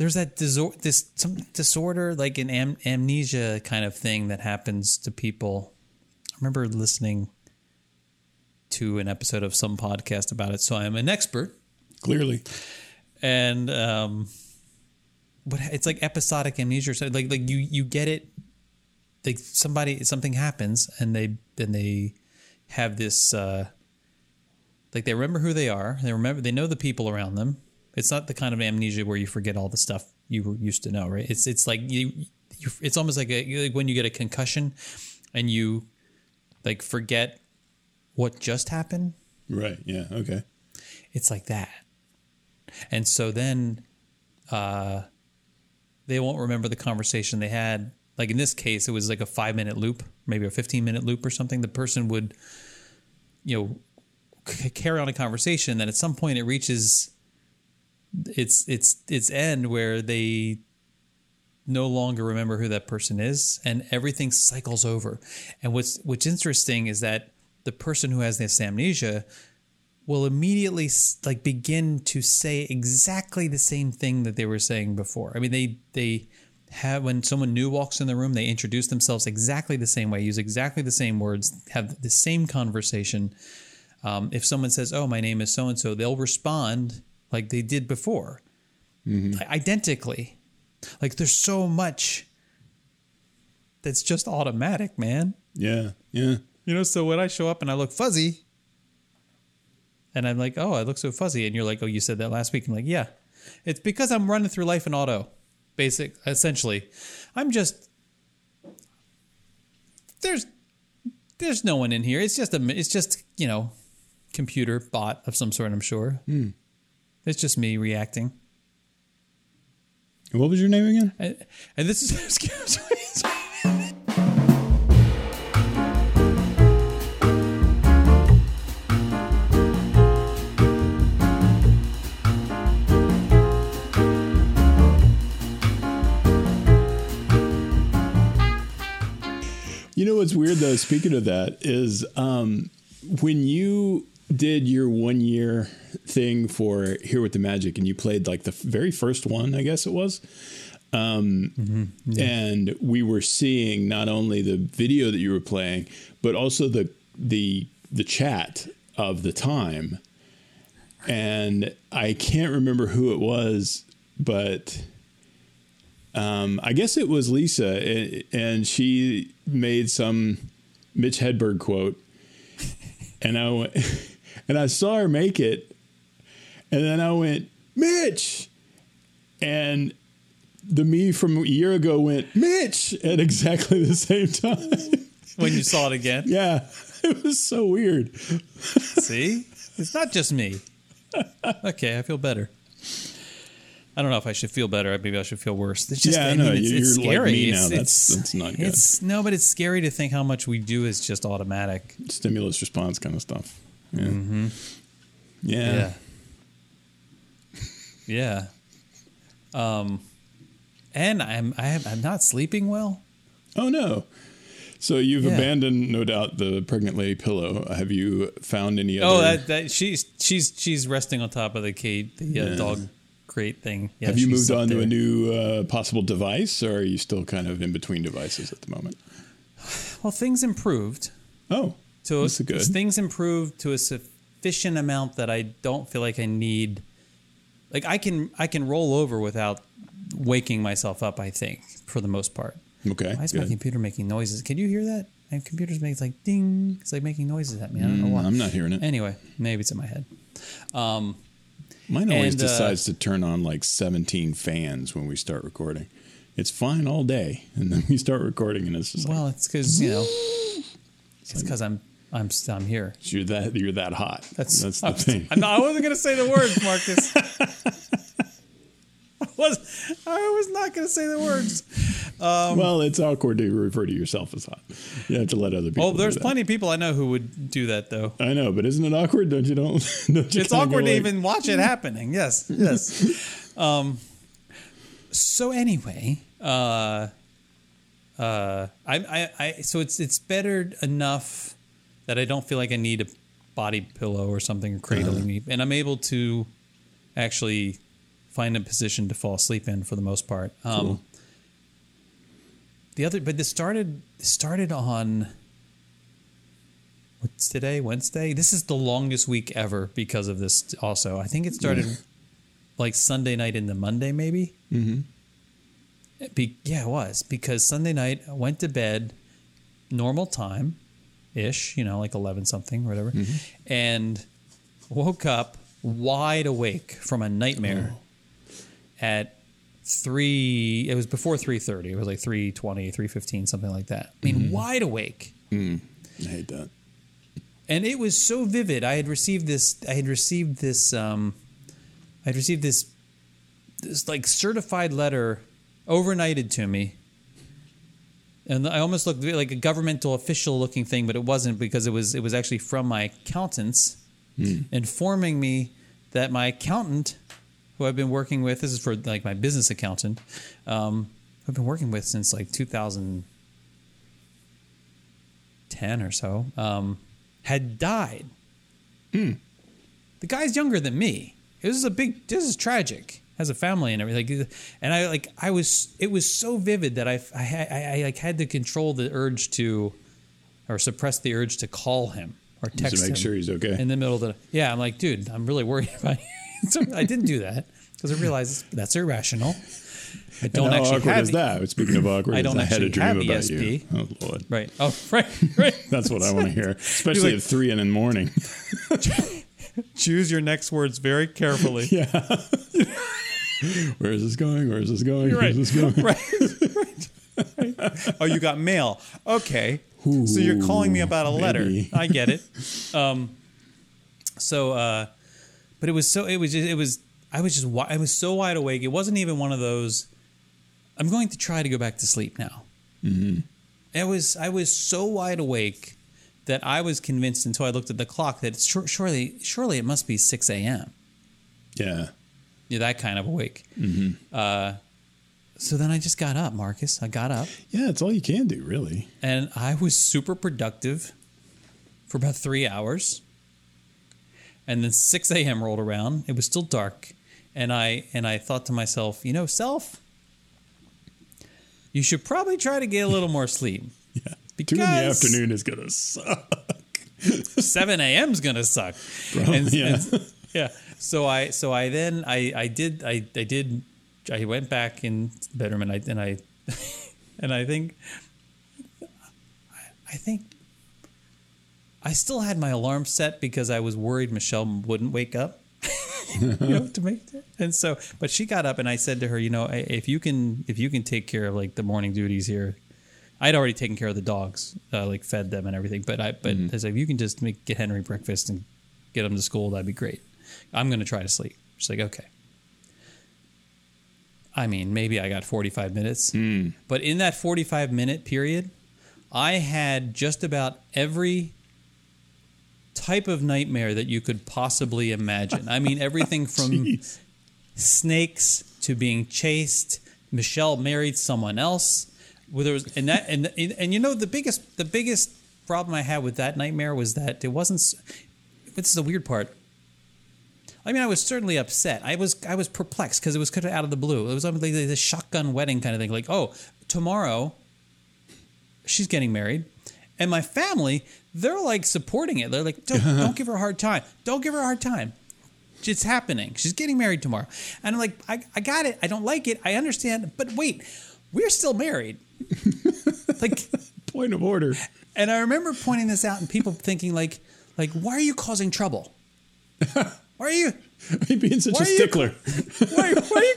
there's that disor- this some disorder like an am- amnesia kind of thing that happens to people. I remember listening to an episode of some podcast about it, so I'm an expert. Clearly, and um, but it's like episodic amnesia. So like like you you get it. Like somebody something happens and they then they have this uh, like they remember who they are. They remember they know the people around them. It's not the kind of amnesia where you forget all the stuff you used to know, right? It's it's like you, you it's almost like, a, like when you get a concussion and you like forget what just happened. Right. Yeah. Okay. It's like that. And so then uh, they won't remember the conversation they had. Like in this case, it was like a five minute loop, maybe a 15 minute loop or something. The person would, you know, c- carry on a conversation. Then at some point it reaches its its its end where they no longer remember who that person is and everything cycles over. And what's what's interesting is that the person who has this amnesia will immediately like begin to say exactly the same thing that they were saying before. I mean they they have when someone new walks in the room they introduce themselves exactly the same way use exactly the same words have the same conversation. Um, if someone says oh my name is so and so they'll respond like they did before, mm-hmm. identically. Like there's so much that's just automatic, man. Yeah, yeah. You know, so when I show up and I look fuzzy, and I'm like, oh, I look so fuzzy, and you're like, oh, you said that last week. I'm like, yeah, it's because I'm running through life in auto, basic, essentially. I'm just there's there's no one in here. It's just a it's just you know computer bot of some sort. I'm sure. Mm. It's just me reacting. What was your name again? And, and this is. You know what's weird though? Speaking of that, is um, when you did your one year thing for Here with the Magic, and you played like the very first one, I guess it was. Um, mm-hmm. yeah. And we were seeing not only the video that you were playing, but also the the the chat of the time. And I can't remember who it was, but um, I guess it was Lisa, and she made some Mitch Hedberg quote, and I went. And I saw her make it. And then I went, Mitch. And the me from a year ago went, Mitch, at exactly the same time. when you saw it again? Yeah. It was so weird. See? It's not just me. Okay, I feel better. I don't know if I should feel better. Maybe I should feel worse. It's just, yeah, I, know. it's, you're it's scary. Like me now. It's, that's, that's not good. It's, no, but it's scary to think how much we do is just automatic. Stimulus response kind of stuff. Yeah. Mm-hmm. Yeah. Yeah. yeah. Um, and I'm I am, I'm not sleeping well. Oh no. So you've yeah. abandoned, no doubt, the pregnant lady pillow. Have you found any oh, other? Oh, that, that she's she's she's resting on top of the cage, the uh, yeah. dog crate thing. Yeah, Have you moved on there. to a new uh, possible device, or are you still kind of in between devices at the moment? Well, things improved. Oh, so things improved to a sufficient amount that I don't feel like I need. Like I can I can roll over without waking myself up. I think for the most part. Okay. Why is good. my computer making noises? Can you hear that? My computer's making like ding. It's like making noises at me. I don't know mm, why. I'm not hearing it. Anyway, maybe it's in my head. Um, Mine always and, uh, decides to turn on like 17 fans when we start recording. It's fine all day, and then we start recording, and it's just well, like, it's because you know, it's because I'm I'm I'm here. You're that you're that hot. That's that's the I, thing. I, I wasn't going to say the words, Marcus. I was I was not going to say the words. Um, well, it's awkward to refer to yourself as hot. You have to let other people. Oh, there's plenty of people I know who would do that, though. I know, but isn't it awkward? Don't you don't? don't you it's awkward to like, even watch it happening. Yes, yes. um. So anyway, uh, uh, I, I, I, so it's it's better enough that I don't feel like I need a body pillow or something cradling uh-huh. me, and I'm able to actually find a position to fall asleep in for the most part. Um, Cool. The other, but this started started on what's today Wednesday. This is the longest week ever because of this. Also, I think it started like Sunday night into Monday, maybe. Mm-hmm. Be, yeah, it was because Sunday night I went to bed normal time ish, you know, like eleven something or whatever, mm-hmm. and woke up wide awake from a nightmare oh. at three it was before 3.30 it was like 3.20 3.15 something like that. I mean mm-hmm. wide awake. Mm. I hate that. and it was so vivid. I had received this i had received this um i had received this this like certified letter overnighted to me and i almost looked like a governmental official looking thing but it wasn't because it was it was actually from my accountants informing me that my accountant who i've been working with this is for like my business accountant um, i've been working with since like 2010 or so um, had died the guy's younger than me. This is a big. This is tragic. Has a family and everything. And I like. I was. It was so vivid that I. I. I, I like had to control the urge to, or suppress the urge to call him or text to make him sure he's okay. in the middle of the. Yeah, I'm like, dude, I'm really worried about you. so I didn't do that because I realized that's irrational. I don't and how actually have. is that? Speaking of awkward, I don't I had a actually dream have about ESP. you. Oh lord, Right. Oh, right. Right. that's what I want to hear, especially like- at three in the morning. Choose your next words very carefully. Where is this going? Where is this going? Where Right. is this going? right. right. Oh, you got mail. Okay. so you're calling me about a letter. I get it. Um, so, uh, but it was so, it was just, it was, I was just, I was so wide awake. It wasn't even one of those, I'm going to try to go back to sleep now. Mm-hmm. It was, I was so wide awake that I was convinced until I looked at the clock that sur- surely, surely it must be 6 a.m. Yeah. You're that kind of awake. Uh, so then I just got up, Marcus. I got up. Yeah, it's all you can do, really. and I was super productive for about three hours. And then 6 a.m. rolled around. It was still dark, and I and I thought to myself, you know, self, you should probably try to get a little more sleep. Yeah. Because Two in the afternoon is gonna suck. 7 a.m. is gonna suck. And- yeah. and- yeah. So I so I then I I did I I did I went back in the bedroom and I and I and I think I think I still had my alarm set because I was worried Michelle wouldn't wake up. you know, to make that. and so but she got up and I said to her, you know, if you can if you can take care of like the morning duties here. I'd already taken care of the dogs, uh, like fed them and everything. But I, but I said, if you can just make get Henry breakfast and get him to school, that'd be great. I'm going to try to sleep. She's like, okay. I mean, maybe I got 45 minutes, hmm. but in that 45 minute period, I had just about every type of nightmare that you could possibly imagine. I mean, everything from snakes to being chased. Michelle married someone else. Where there was and that and and you know the biggest the biggest problem I had with that nightmare was that it wasn't. This is the weird part. I mean, I was certainly upset. I was I was perplexed because it was kind of out of the blue. It was like this shotgun wedding kind of thing. Like, oh, tomorrow she's getting married, and my family they're like supporting it. They're like, don't, don't give her a hard time. Don't give her a hard time. It's happening. She's getting married tomorrow. And I'm like, I, I got it. I don't like it. I understand. But wait, we're still married. like, Point of order. and I remember pointing this out and people thinking like, like, why are you causing trouble? Why are you? Are you being such a are you- stickler? Why, why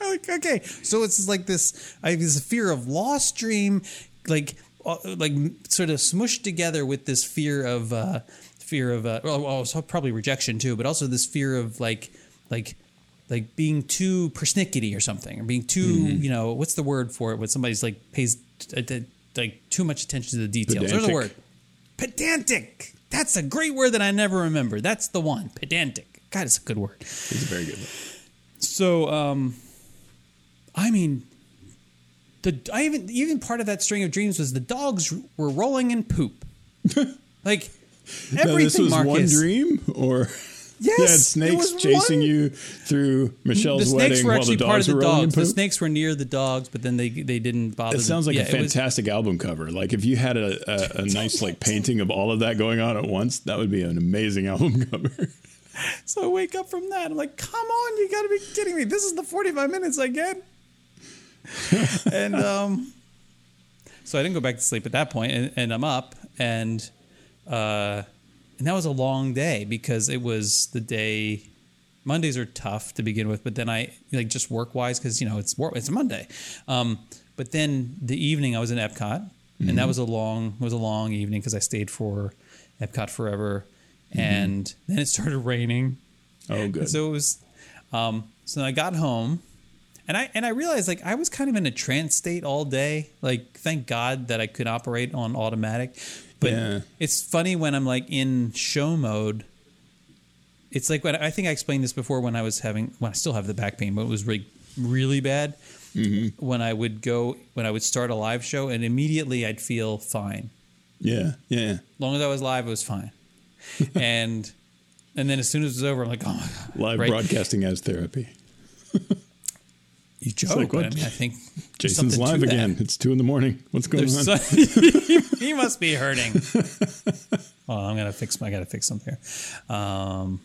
are you like, okay, so it's like this. I have this fear of lost dream, like, uh, like sort of smushed together with this fear of, uh, fear of, uh, well, probably rejection too, but also this fear of like, like, like being too persnickety or something, or being too, you know, what's the word for it when somebody's like pays uh, uh, like too much attention to the details? There's a word. Pedantic. That's a great word that I never remember. That's the one. Pedantic. God, it's a good word. It's a very good one. So, um, I mean, the I even even part of that string of dreams was the dogs were rolling in poop. like Now, everything, this was Marcus. one dream, or Yes, you had it snakes was chasing one- you through Michelle's the snakes wedding were while actually the part dogs of the rolling dogs. The snakes were near the dogs, but then they they didn't bother. It sounds like yeah, a it was- fantastic album cover. Like if you had a, a, a nice like painting of all of that going on at once, that would be an amazing album cover. So I wake up from that. I'm like, come on, you got to be kidding me. This is the 45 minutes I get. and um, so I didn't go back to sleep at that point, and, and I'm up, and uh, and that was a long day because it was the day. Mondays are tough to begin with, but then I like just work wise because you know it's work, it's a Monday. Um, but then the evening I was in Epcot, and that was a long was a long evening because I stayed for Epcot forever, and then it started raining. Oh, good. So it was. Um, so I got home, and I and I realized like I was kind of in a trance state all day. Like thank God that I could operate on automatic. But Yeah. it's funny when I'm like in show mode. It's like when I think I explained this before when I was having when I still have the back pain, but it was really really bad. Mm-hmm. When I would go when I would start a live show, and immediately I'd feel fine yeah, yeah. As long as I was live, it was fine. and and then as soon as it was over, I'm like, oh my god, Live right? broadcasting as therapy. You joke, like, I mean, I think Jason's live that. again. It's two in the morning. What's going There's on? so- he, must be hurting. oh, I'm gonna fix. I gotta fix something here. Um,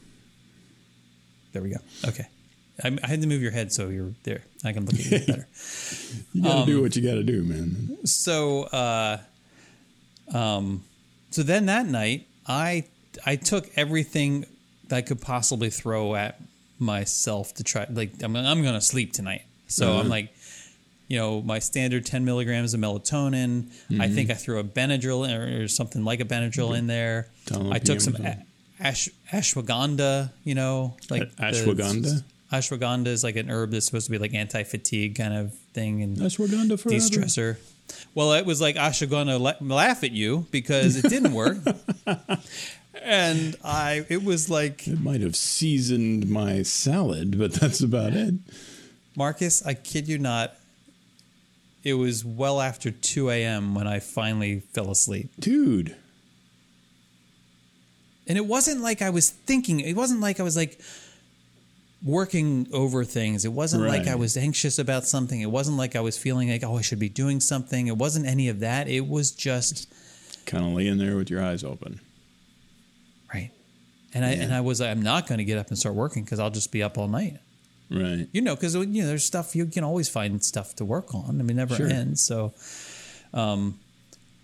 there we go. Okay, I, I had to move your head so you're there. I can look at you better. you got to um, do what you got to do, man. so uh um so then that night i i took everything that i could possibly throw at myself to try like i'm, I'm gonna sleep tonight so i'm Uh-huh. like you know my standard 10 milligrams of melatonin i think i threw a benadryl or, or something like a benadryl in there i took some a- ash, ashwagandha you know like A- the- ashwagandha? ashwagandha is like an herb that's supposed to be like anti-fatigue kind of thing and Ashwagandha forever. de-stressor. Well, it was like Ashwagandha la- laugh at you because it didn't work, and I it was like It might have seasoned my salad, but that's about it. Marcus. I kid you not. It was well after two a.m. when I finally fell asleep, Dude. and it wasn't like I was thinking. It wasn't like I was like working over things. It wasn't like I was anxious about something. It wasn't like I was feeling like oh I should be doing something. It wasn't any of that. It was just Kind of laying there with your eyes open. Right. And I and I was like, I'm not going to get up and start working because I'll just be up all night. Right. You know, because you know, there's stuff you can always find stuff to work on. I mean, it never Sure. ends. So, um,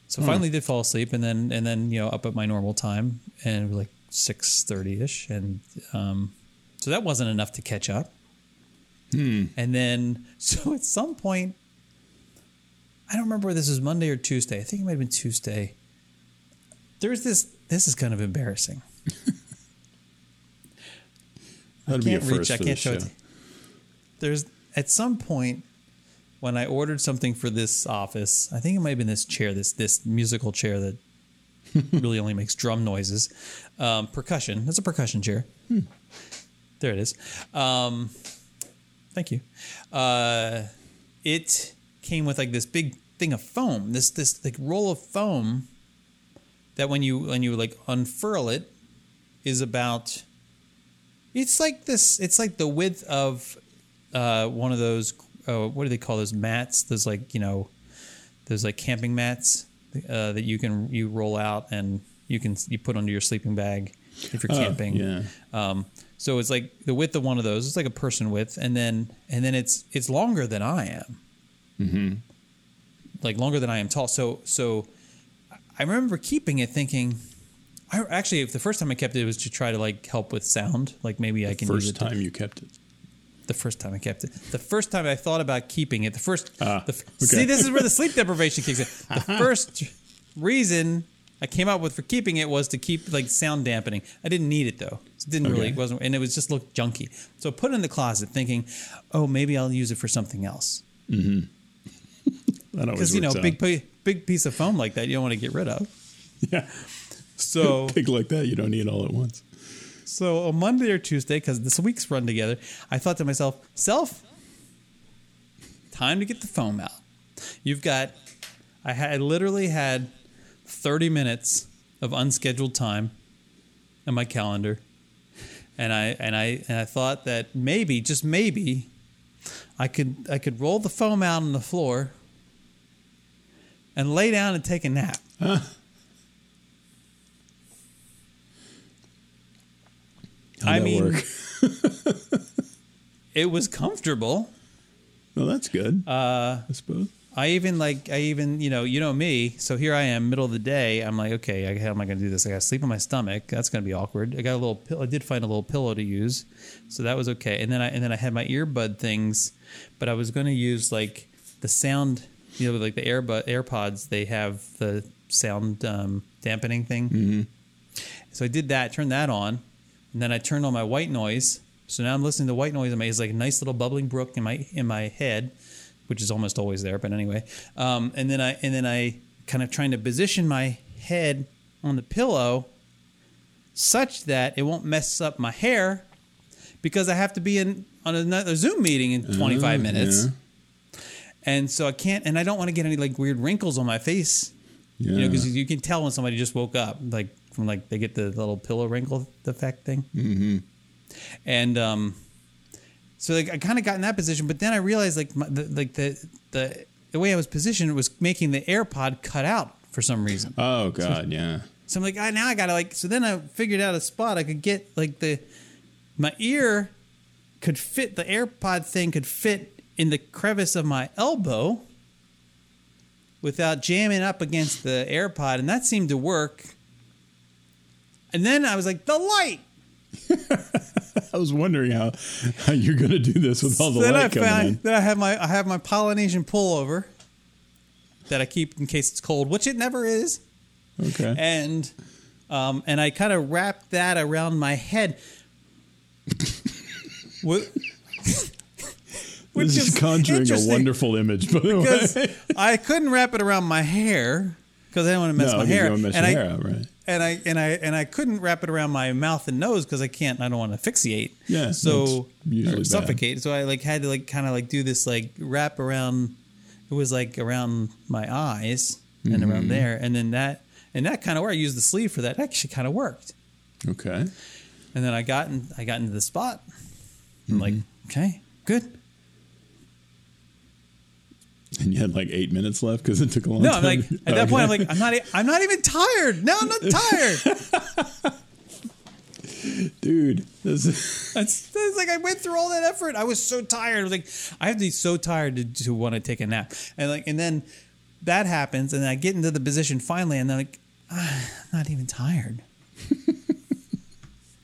so finally did fall asleep, and then and then you know up at my normal time, and like six thirty ish, and um, so that wasn't enough to catch up. Hmm. And then so at some point, I don't remember whether this was Monday or Tuesday. I think it might have been Tuesday. There's this. This is kind of embarrassing. That'd be a can't first reach. I can't show. it. There's at some point when I ordered something for this office. I think it might have been this chair, this this musical chair that really only makes drum noises. Um, percussion. That's a percussion chair. There it is. Um, thank you. Uh, it came with like this big thing of foam. This this like roll of foam that when you when you like unfurl it is about it's like this. It's like the width of uh, one of those. Uh, what do they call those mats? Those like you know, those like camping mats uh, that you can you roll out and you can you put under your sleeping bag if you're Oh, camping. yeah. Um, so it's like the width of one of those. It's like a person width, and then and then it's it's longer than I am. Mm-hmm. Like longer than I am tall. So so I remember keeping it, thinking. I actually, if the first time I kept it, it was to try to like help with sound. Like maybe I can use First it. to- time you kept it. The first time I kept it. The first time I thought about keeping it. The first. Ah, the, okay. See, this is where the sleep deprivation kicks in. The first reason I came up with for keeping it was to keep like sound dampening. I didn't need it though. It didn't really. It wasn't, and it was just looked junky. So I put it in the closet, thinking, oh, maybe I'll use it for something else. Always Because you know, out. big big piece of foam like that, you don't want to get rid of. yeah, So big like that, you don't need it all at once. So on Monday or Tuesday, because this week's run together, I thought to myself, self, time to get the foam out. You've got, I had I literally had 30 minutes of unscheduled time in my calendar. and I and I and I thought that maybe, just maybe, I could I could roll the foam out on the floor and lay down and take a nap. How'd I mean-? It was comfortable. Well, that's good. Uh, I suppose. I even like I even you know you know me. So here I am, middle of the day. I'm like, okay, I- how am I going to do this? I got to sleep on my stomach. That's going to be awkward. I got a little. Pill- I did find a little pillow to use, so that was okay. And then I and then I had my earbud things, but I was going to use like the sound. You know, like the earbud AirPods. They have the sound um, dampening thing. So I did that. Turned that on, and then I turned on my white noise. So now I'm listening to white noise. and It's like a nice little bubbling brook in my in my head, which is almost always there. But anyway, um, and then I and then I kind of trying to position my head on the pillow such that it won't mess up my hair because I have to be in on another Zoom meeting in 25 Uh, minutes. yeah. And so I can't, and I don't want to get any like weird wrinkles on my face, you know, because you can tell when somebody just woke up, like from like they get the little pillow wrinkle effect thing. Mm-hmm. And um, so like I kind of got in that position, but then I realized like my, the, like the the the way I was positioned was making the AirPod cut out for some reason. Oh God, yeah. So I'm like, ah, now I gotta like. So then I figured out a spot I could get like the my ear could fit the AirPod thing could fit in the crevice of my elbow without jamming up against the AirPod, and that seemed to work. And then I was like, the light. I was wondering how, how you're going to do this with all the then I light coming found in. then I have my I have my Polynesian pullover that I keep in case it's cold, which it never is. Okay. and um, and I kind of wrap that around my head. Wh- Which this is conjuring a wonderful image, by the because way. I couldn't wrap it around my hair because I didn't want to mess no, my hair, mess and your I hair out, right? And I and I and I couldn't wrap it around my mouth and nose because I can't. I don't want to asphyxiate. Yeah, so or bad. suffocate. So I like had to like kind of like do this like wrap around. It was like around my eyes and Mm-hmm. around there, and then that and that kind of worked. I used the sleeve for that. That actually kind of worked. Okay. And then I got in, I got into the spot. I'm like, okay, good. And you had like eight minutes left because it took a long No, time. I'm like at that point, I'm like, I'm not, I'm not even tired. No, I'm not tired. dude, this is, That's, that's like I went through all that effort. I was so tired. I was like, I have to be so tired to, to want to take a nap. And like, and then that happens, and I get into the position finally, and then like, ah, I'm not even tired.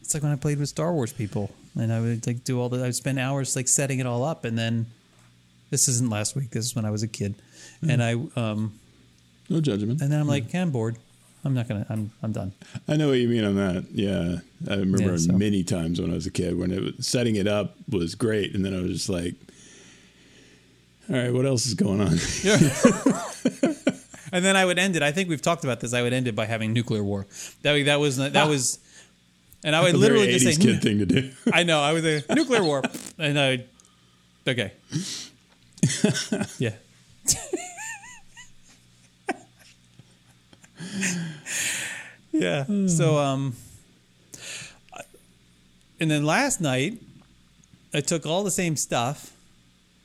it's like when I played with Star Wars people, and I would like do all the. I would spend hours like setting it all up, and then this isn't last week. This is when I was a kid, and I um, no judgment. and then I'm like, yeah, I'm bored. I'm not gonna. I'm I'm done. I know what you mean on that. Yeah, I remember Yeah, so- many times when I was a kid when it was, setting it up was great, and then I was just like, "All right, what else is going on?" Yeah. And then I would end it. I think we've talked about this. I would end it by having nuclear war. That that was that was, and I would literally just 80s say, kid thing to do. I know. I was a nuclear war, and I, okay, yeah. yeah. So um, and then last night, I took all the same stuff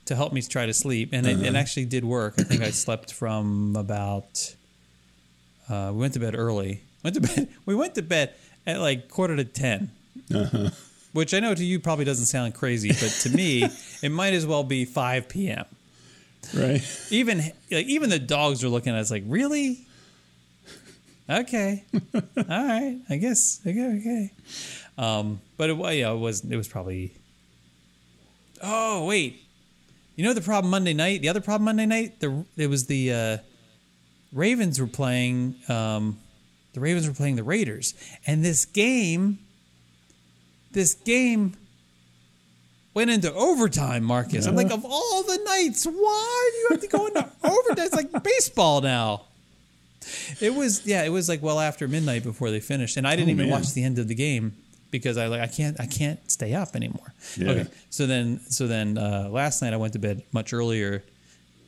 to help me try to sleep, and it, it actually did work. I think I slept from about. Uh, we went to bed early. Went to bed. We went to bed at like quarter to ten. Which I know to you probably doesn't sound crazy, but to me, it might as well be 5 p.m. right? Even like even the dogs are looking at us like, really? Okay, all right, I guess. Okay, okay. Um, but it, wa- yeah, it was it was probably. Oh wait, you know the problem Monday night. The other problem Monday night, the it was the uh, Ravens were playing. Um, the Ravens were playing the Raiders, and this game. This game went into overtime, Marcus. I'm like, of all the nights, why do you have to go into overtime? It's like baseball now. It was yeah, it was like well after midnight before they finished, and I didn't Oh, even man. watch the end of the game because I like I can't I can't stay up anymore. Yeah. Okay, so then so then uh, last night I went to bed much earlier,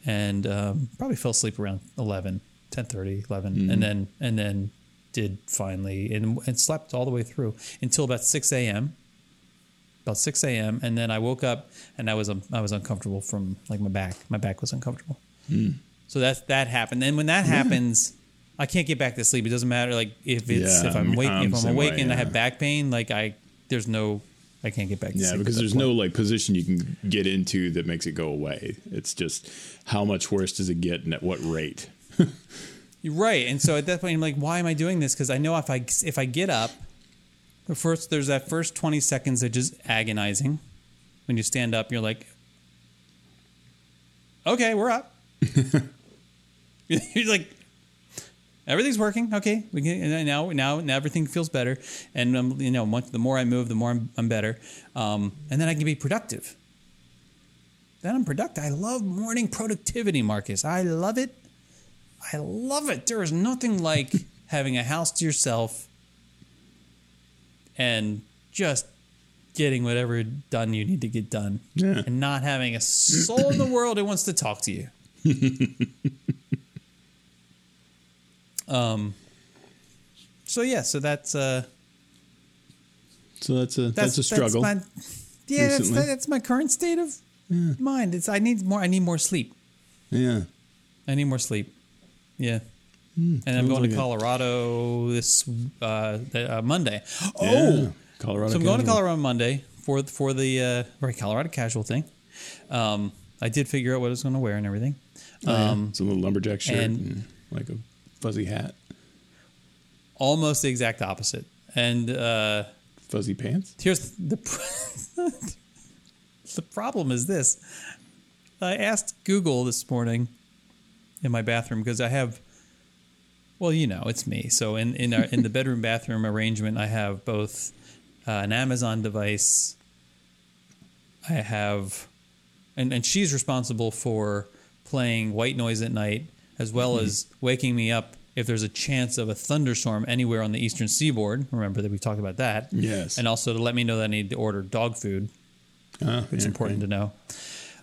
and um, probably fell asleep around 11, 10.30, 11, Mm-hmm. and then and then did finally and, and slept all the way through until about six a.m. about 6 a.m. And then I woke up and I was um, I was uncomfortable from like my back. My back was uncomfortable. So that's that happened. Then when that happens, I can't get back to sleep. It doesn't matter like if it's Yeah, if I'm awake if I'm awake way, and I have back pain, like I there's no I can't get back to Yeah, sleep. because there's point. no like position you can get into that makes it go away. It's just how much worse does it get and at what rate? You're right. And so at that point, I'm like, why am I doing this? Because I know if I if I get up, the first there's that first 20 seconds of just agonizing. When you stand up, you're like, okay, we're up. you're like, everything's working. Okay, we can and now now now everything feels better. And um, you know, once, the more I move, the more I'm, I'm better. Um, and then I can be productive. Then I'm productive. I love morning productivity, Marcus. I love it. I love it. There is nothing like having a house to yourself and just getting whatever done you need to get done Yeah. and not having a soul in the world who wants to talk to you. um so yeah, so that's uh So that's a that's, that's a struggle. my, yeah, that's, that's my current state of mind. It's I need more I need more sleep. yeah. I need more sleep. Yeah. and I'm going like to it. Colorado this uh, the- uh, Monday. Yeah. Oh, Colorado. so I'm going to Colorado Monday for for the uh, very Colorado casual thing. Um, I did figure out what I was going to wear and everything. Oh, yeah. Um, it's a little lumberjack shirt and- and, like a fuzzy hat, almost the exact opposite. And uh, fuzzy pants. here's the the problem is this. I asked Google this morning in my bathroom because I have well, you know, it's me. So in in our in the bedroom bathroom arrangement, I have both uh, an Amazon device. I have, and and she's responsible for playing white noise at night, as well as waking me up if there's a chance of a thunderstorm anywhere on the eastern seaboard. Remember that we talked about that. Yes. And also to let me know that I need to order dog food. Ah, It's yeah, important to know.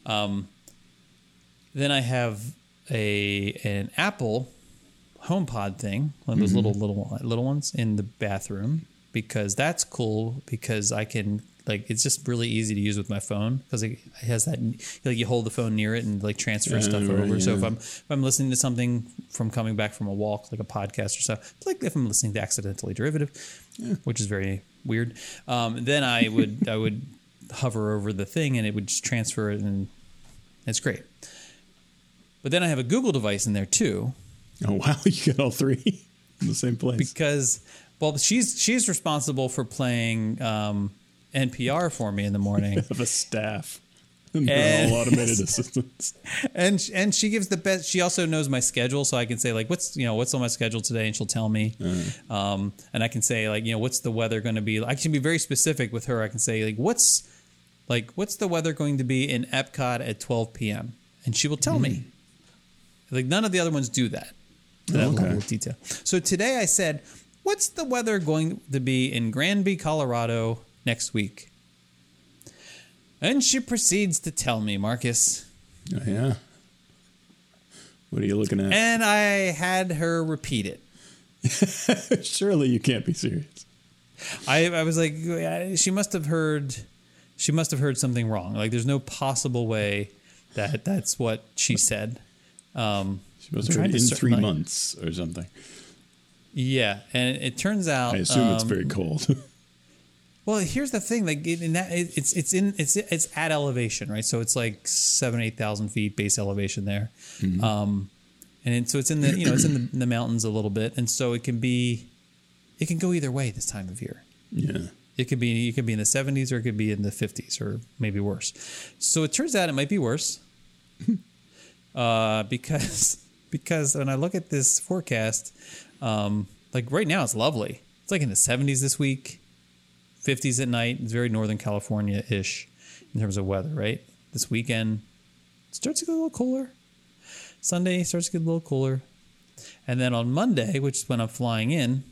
Um, then I have a an Apple HomePod thing, one of those little little little ones in the bathroom because that's cool because I can like it's just really easy to use with my phone because it has that like you hold the phone near it and like transfer Yeah, stuff right, over. So if. I'm if I'm listening to something from coming back from a walk like a podcast or stuff, like if I'm listening to accidentally derivative, which is very weird, um, then I would I would hover over the thing and it would just transfer it and it's great. But then I have a Google device in there too Oh wow, you got all three in the same place. because well she's she's responsible for playing um, NPR for me in the morning of a staff. And And- all automated assistants. and and she gives the best she also knows my schedule so I can say like what's you know what's on my schedule today and she'll tell me um, and I can say like you know what's the weather going to be I can be very specific with her I can say like what's like what's the weather going to be in Epcot at 12 p.m. and she will tell me like none of the other ones do that to that oh, Okay. level of detail so today I said what's the weather going to be in Granby Colorado next week and she proceeds to tell me Marcus Oh, yeah. What are you looking at? and I had her repeat it. Surely you can't be serious. I, I was like, she must have heard, she must have heard something wrong. Like, there's no possible way that that's what she said. Um, She must have in three like- months or something. yeah, and it turns out, I assume it's um, very cold. Well, here's the thing: like in that, it, it's it's in it's it's at elevation, right? So it's like seven eight thousand feet base elevation there, um, and so it's in the you know it's in the, the mountains a little bit, and so it can be, it can go either way this time of year. yeah. It could be it could be in the 70s or it could be in the 50s or maybe worse. So it turns out it might be worse, uh, because because when I look at this forecast, um, like right now it's lovely. It's like in the 70s this week, 50s at night. It's very Northern California ish in terms of weather. Right, this weekend it starts to get a little cooler. Sunday starts to get a little cooler, and then on Monday, which is when I'm flying in,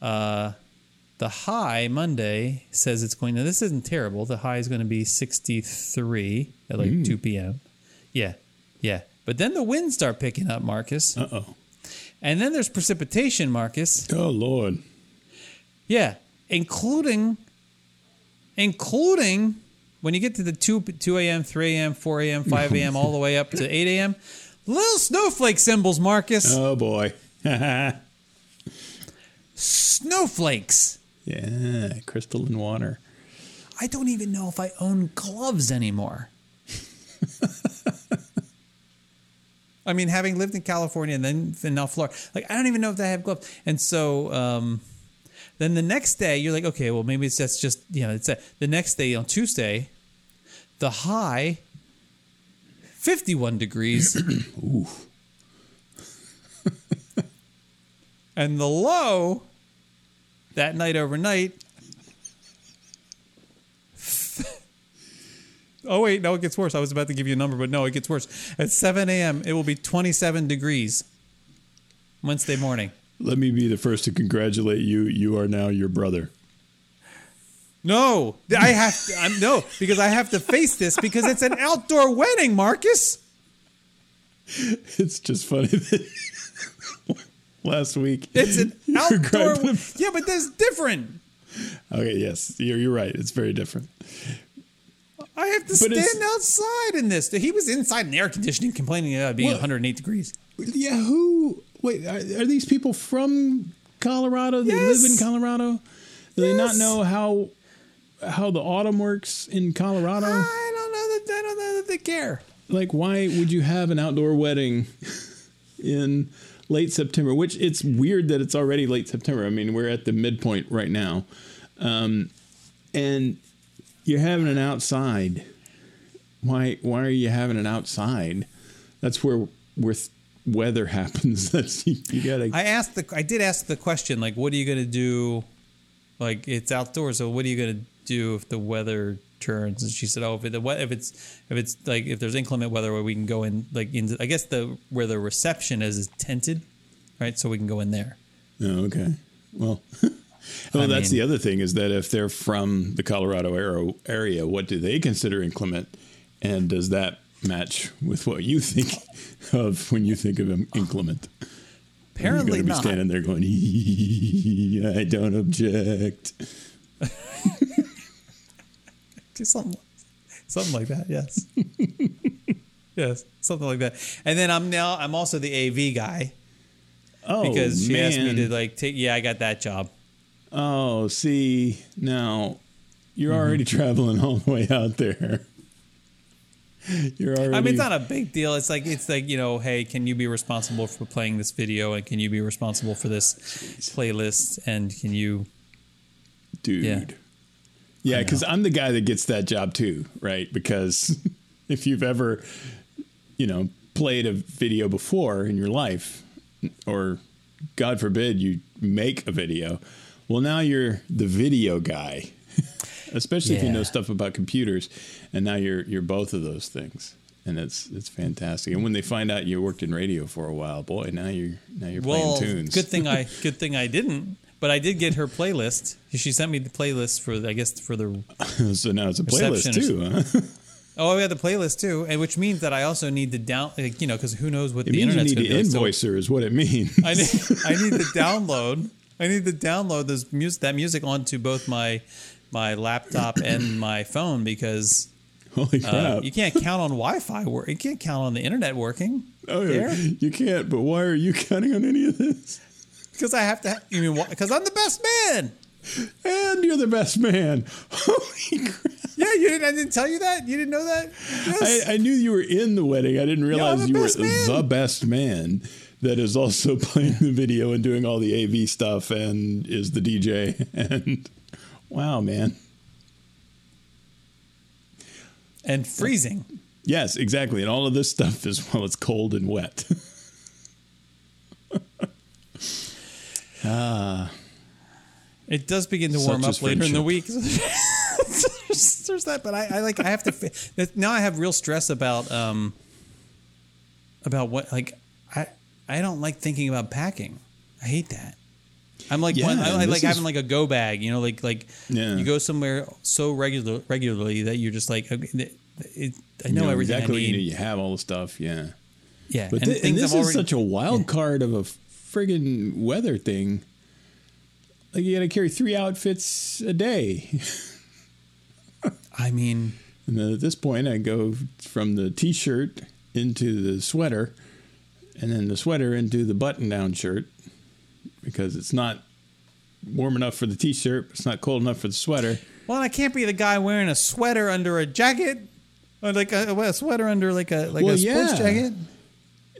uh, the high Monday says it's going to, this isn't terrible. The high is going to be 63 at like 2 p.m. Yeah. Yeah. But then the winds start picking up, Marcus. Uh oh. And then there's precipitation, Marcus. Oh Lord. Yeah. Including including when you get to the 2, 2 a.m., 3 a.m., 4 a.m., 5 a.m., all the way up to 8 a.m. Little snowflake symbols, Marcus. Oh boy. Snowflakes. yeah, crystalline water. I don't even know if I own gloves anymore. I mean, having lived in California and then now Florida, like I don't even know if they have gloves. And so um, then the next day, you're like, okay, well maybe it's that's just you know it's a, the next day on Tuesday, the high, fifty one degrees, Ooh. and the low that night overnight. Oh wait, no, it gets worse. I was about to give you a number, but no, it gets worse. At 7 a.m., it will be 27 degrees Wednesday morning. Let me be the first to congratulate you. You are now your brother. No, I have to, I'm, no because I have to face this because it's an outdoor wedding, Marcus. It's just funny that last week It's an outdoor. Yeah, but that's different. Okay, yes, you're, you're right. It's very different. I have to But stand outside in this. He was inside in air conditioning, complaining about being What? 108 degrees. Yeah, who? Wait, are, are these people from Colorado? They Yes. live in Colorado. Do they not know how how the autumn works in Colorado? I don't know that. I don't know that they care. like, why would you have an outdoor wedding in late September? Which it's weird that it's already late September. I mean, we're at the midpoint right now, um, and you're having an outside. Why? Why are you having an outside? That's where where th- weather happens. That's you, you gotta. I asked the. I did ask the question, like, what are you going to do? Like, it's outdoors, so what are you going to do if the weather turns? And she said, "Oh, if, it, if it's if it's like if there's inclement weather, where we can go in, like, into I guess the where the reception is is tented, right? So we can go in there. Oh, okay. Well, well, I that's mean- the other thing is that if they're from the Colorado area, area, what do they consider inclement, and does that match with what you think of when you think of inclement? Apparently You're gonna be not. standing there going, "I don't object." something, something like that. Yes, yes, something like that. And then I'm now I'm also the AV guy Oh, because she man. asked me to like take. Yeah, I got that job. Oh, see, now you're Mm-hmm. already traveling all the way out there. You're already. I mean, it's not a big deal. It's like it's like you know, hey, can you be responsible for playing this video, and can you be responsible for this playlist, and can you? dude. Yeah. Yeah, because I'm the guy that gets that job too, right? Because if you've ever, you know, played a video before in your life, or God forbid you make a video, well, now you're the video guy, especially if you know stuff about computers, and now you're you're both of those things. And it's it's fantastic. And when they find out you worked in radio for a while, boy, now you're now you're Well, playing tunes. good thing I good thing I didn't, but I did get her playlist. She sent me the playlist for I guess for the so now it's a playlist too. Huh? oh we had the playlist too, and which means that I also need to down like, you know because who knows what It the you internet's need going to to do. So invoice her, is what it means. I need I need to download I need to download this music that music onto both my my laptop and my phone because Holy uh, you can't count on Wi-Fi work. You can't count on the internet working. oh, yeah. there. you can't. But why are you counting on any of this? Because I have to. You mean because I'm the best man? And you're the best man. Holy crap! Yeah, you didn't. I didn't tell you that. You didn't know that. Yes. I, I knew you were in the wedding. I didn't realize you were man. the best man that is also playing the video and doing all the AV stuff and is the DJ. And wow, man. and freezing. Yes, exactly. And all of this stuff is while it's cold and wet. It does begin to Such warm up later in the week. there's, there's that, but I, I like. I have to. Now I have real stress about um about what like I don't like thinking about packing. I hate that. I'm like Yeah, one, I, like having like a go bag. You know, like like Yeah. you go somewhere so regular regularly that you're just like okay, it, it, I know, You everything exactly I what you need. need. You have all the stuff. Yeah. Yeah, But and thi- and, this I've is already- such a wild card of a friggin' weather thing. Like you got to carry three outfits a day. I mean, And then at this point, I go from the t-shirt into the sweater, and then the sweater into the button-down shirt because it's not warm enough for the t-shirt. It's not cold enough for the sweater. well, I can't be the guy wearing a sweater under a jacket, or like a, a sweater under like a like Well, a sports yeah. jacket.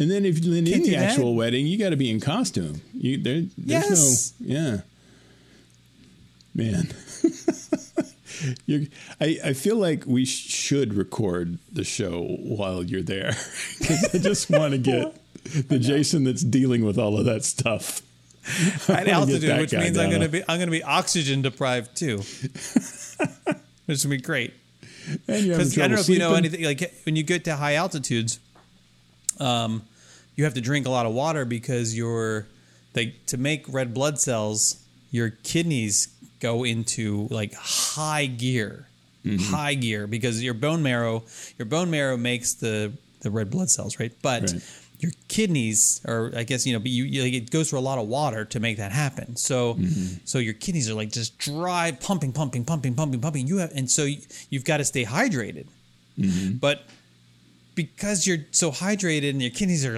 And then if you're in Can't the do that. actual wedding, you got to be in costume. You there, there's Yes. no yeah, man. you're, I I feel like we should record the show while you're there 'Cause I just want to get the Jason that's dealing with all of that stuff. At altitude, which means I'm gonna be I'm gonna be oxygen deprived too. Which is gonna be great. And Because I don't know trouble if you know anything. Like when you get to high altitudes, um, you have to drink a lot of water because your they to make red blood cells, your kidneys go into like high gear, Mm-hmm. high gear because your bone marrow, your bone marrow makes the the red blood cells, right? But Right. Your kidneys are i guess you know but you, you like it goes through a lot of water to make that happen. So mm-hmm. so your kidneys are like just dry pumping pumping pumping pumping pumping. You have and so you, you've got to stay hydrated. Mm-hmm. But because you're so hydrated and your kidneys are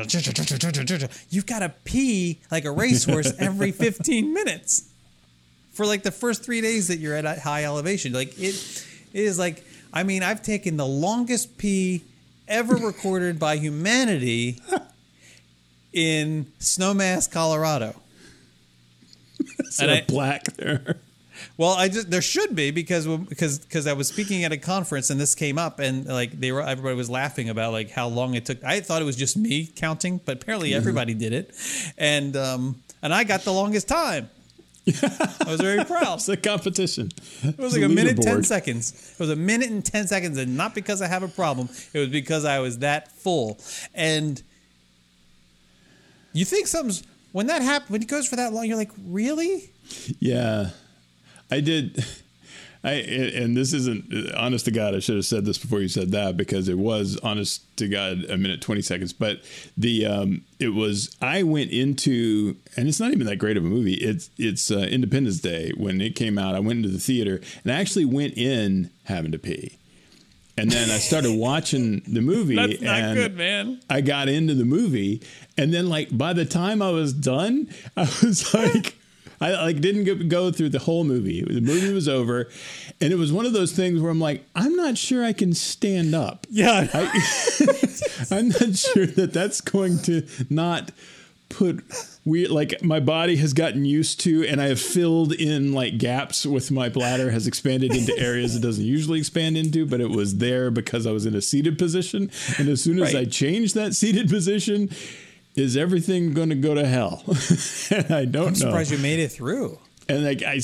you've got to pee like a racehorse every 15 minutes for like the first three days that you're at a high elevation. Like it, it is like i mean i've taken the longest pee ever recorded by humanity in snowmass colorado So and I- black there. well, I just there should be because because because I was speaking at a conference and this came up and like they were everybody was laughing about like how long it took. I thought it was just me counting, but apparently everybody did it, and um and I got the longest time. I was very proud. It's a competition. It was like a minute ten seconds. It was a minute and ten seconds, and not because I have a problem. It was because I was that full. And you think something's when that happens when it goes for that long, you're like, really? Yeah, I did. I and this isn't honest to God. I should have said this before you said that because it was honest to God a minute twenty seconds. But the um, it was I went into and it's not even that great of a movie. It's it's uh, Independence Day when it came out. I went into the theater and I actually went in having to pee. And then I started watching the movie. That's not and good, man. I got into the movie, and then like by the time I was done, I was like, I like didn't go- go through the whole movie. The movie was over, and it was one of those things where I'm like, I'm not sure I can stand up. Yeah. I, I'm not sure that that's going to not put weird like my body has gotten used to and I have filled in like gaps with my bladder has expanded into areas it doesn't usually expand into but it was there because I was in a seated position and as soon as Right. I change that seated position is everything going to go to hell and I don't I'm know surprised you made it through. and like I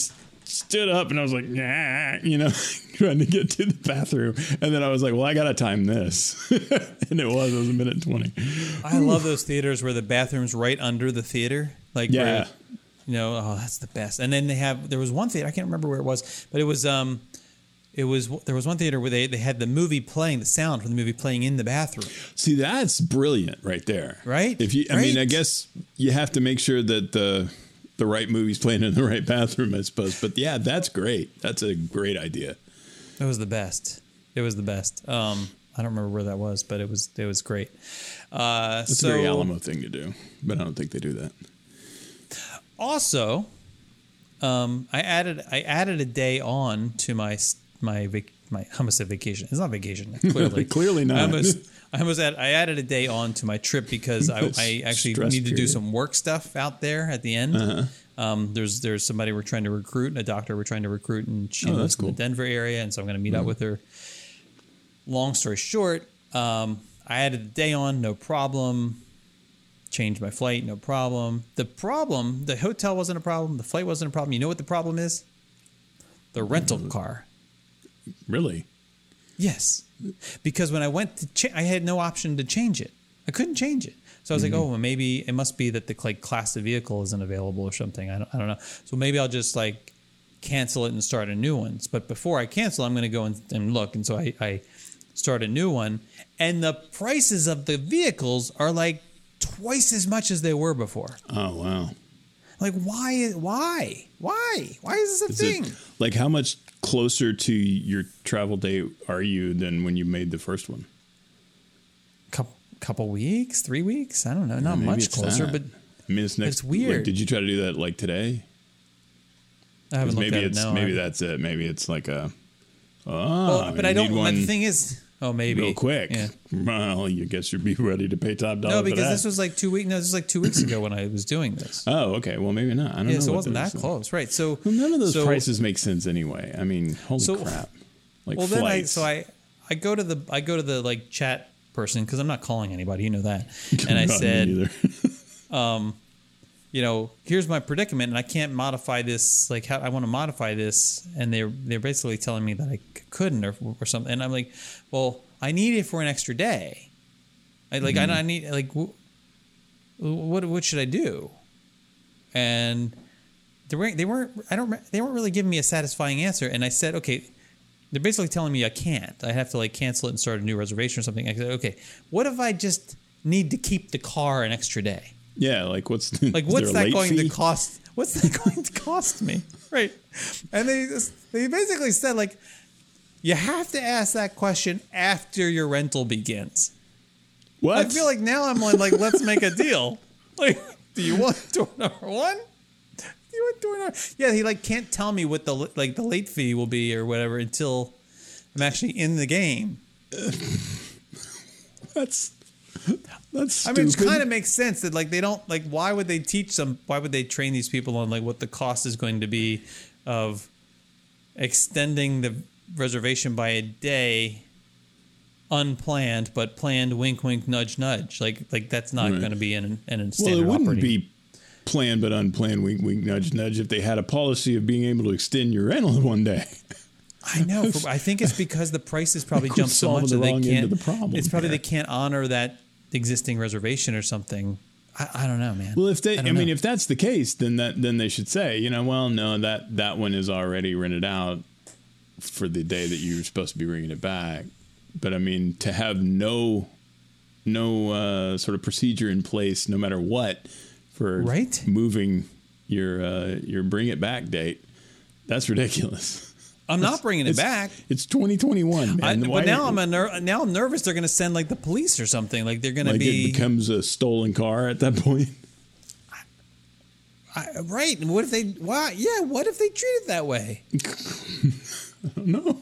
stood up and I was like, nah, you know, trying to get to the bathroom. And then I was like, well, I got to time this. and it was, it was a minute and 20. I love those theaters where the bathroom's right under the theater. Like, Yeah. where, you know, oh, that's the best. And then they have, there was one theater, I can't remember where it was, but it was, um, it was, there was one theater where they, they had the movie playing, the sound from the movie playing in the bathroom. See, that's brilliant right there. Right? If you, I mean, I guess you have to make sure that the, the right movie's playing in the right bathroom, I suppose. But yeah, that's great. That's a great idea. It was the best. It was the best. Um, I don't remember where that was, but it was, it was great. Uh, It's so a very Alamo thing to do, but I don't think they do that. also, um, I added, I added a day on to my, my, vac- my, almost said vacation. It's not vacation. Clearly, Clearly not. I almost, I almost add, I added a day on to my trip because I, I actually Stress need to do some work stuff out there at the end. Uh-huh. Um, there's there's somebody we're trying to recruit, and a doctor we're trying to recruit, and she Oh, lives that's in. Mm-hmm. the Denver area, and so I'm going to meet up with her. Long story short, um, I added a day on, no problem. Changed my flight, no problem. The problem, the hotel wasn't a problem, the flight wasn't a problem. You know what the problem is? The rental Mm-hmm. car. Really? Yes, because when I went to, cha- I had no option to change it. I couldn't change it. So I was like, mm-hmm. oh, well, maybe it must be that the like class of vehicle isn't available or something. I don't, I don't know. So maybe I'll just like cancel it and start a new one. But before I cancel, I'm going to go and, and look. And so I, I start a new one, and the prices of the vehicles are like twice as much as they were before. Oh, wow. Like, why? Why? Why? Why is this a Is thing? it like how much closer to your travel date are you than when you made the first one? couple couple weeks, three weeks. I don't know, not Maybe much closer, but I mean, it's next. it's weird. Like, did you try to do that like today? I haven't looked maybe at it's it. No, maybe I- that's it. Maybe it's like a. Oh, Well, ah, but you I don't. one the thing is, oh, maybe real quick. Yeah. Well, you guess you'd be ready to pay top dollar. No, because this was like two weeks. No, this was like two weeks ago when I was doing this. Oh, okay. Well, maybe not. I don't know. So it wasn't that close, right? So Well, none of those so- prices make sense anyway. I mean, holy So- crap! Like Well, then I flights. so I I go to the I go to the like chat person because I'm not calling anybody, you know that, and I said, either. Um, you know, here's my predicament, and I can't modify this. Like, how I want to modify this, and they're they're basically telling me that I couldn't or or something, and I'm like, well, I need it for an extra day. I like I, mm-hmm. don't I need like wh- what what should I do? And they weren't they weren't I don't they weren't really giving me a satisfying answer, and I said, okay. They're basically telling me I can't. I have to like cancel it and start a new reservation or something. I said, okay, what if I just need to keep the car an extra day? Yeah, like what's Like, what's that going fee? to cost? What's that going to cost me? Right? And they just, they basically said like, you have to ask that question after your rental begins. What? I feel like now I'm like, let's make a deal. Like, do you want door number one? Do you want door number? Yeah, he like can't tell me what the like the late fee will be or whatever until I'm actually in the game. that's that's. I mean, it kind of makes sense that like they don't like. Why would they teach them? Why would they train these people on like what the cost is going to be of extending the reservation by a day, unplanned but planned? Wink, wink, nudge, nudge. Like like that's not Right. going to be in in a Well, it wouldn't operating. be planned but unplanned. Wink, wink, nudge, nudge. If they had a policy of being able to extend your rental one day. I know. For, I think it's because the prices probably jumped so much the that they can't. the problem it's probably here. they can't honor that existing reservation or something. I, I don't know, man. Well, if they, I, don't mean, if that's the case, then that then they should say, you know, well, no, that that one is already rented out for the day that you're supposed to be bringing it back. But I mean, to have no no uh, sort of procedure in place, no matter what, for Right? moving your uh, your bring it back date, that's ridiculous. I'm not bringing it It's- back. It's 2021, man. I, but now I'm a ner- now I'm nervous. They're going to send like the police or something. Like they're going to like be it becomes a stolen car at that point. I, right. And what if they? Why? Yeah. What if they treat it that way? No.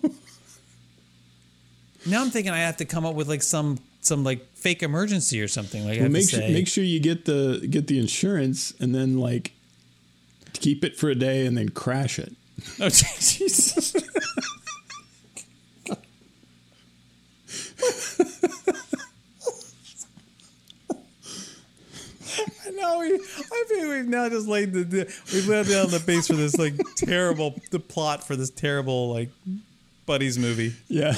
Now I'm thinking I have to come up with like some some like fake emergency or something. Like I Well, make sure make sure you get the get the insurance and then like keep it for a day and then crash it. Oh Jesus! I know. We, I think we've now just laid the, the we've laid down the base for this like terrible the plot for this terrible like buddies movie Yeah.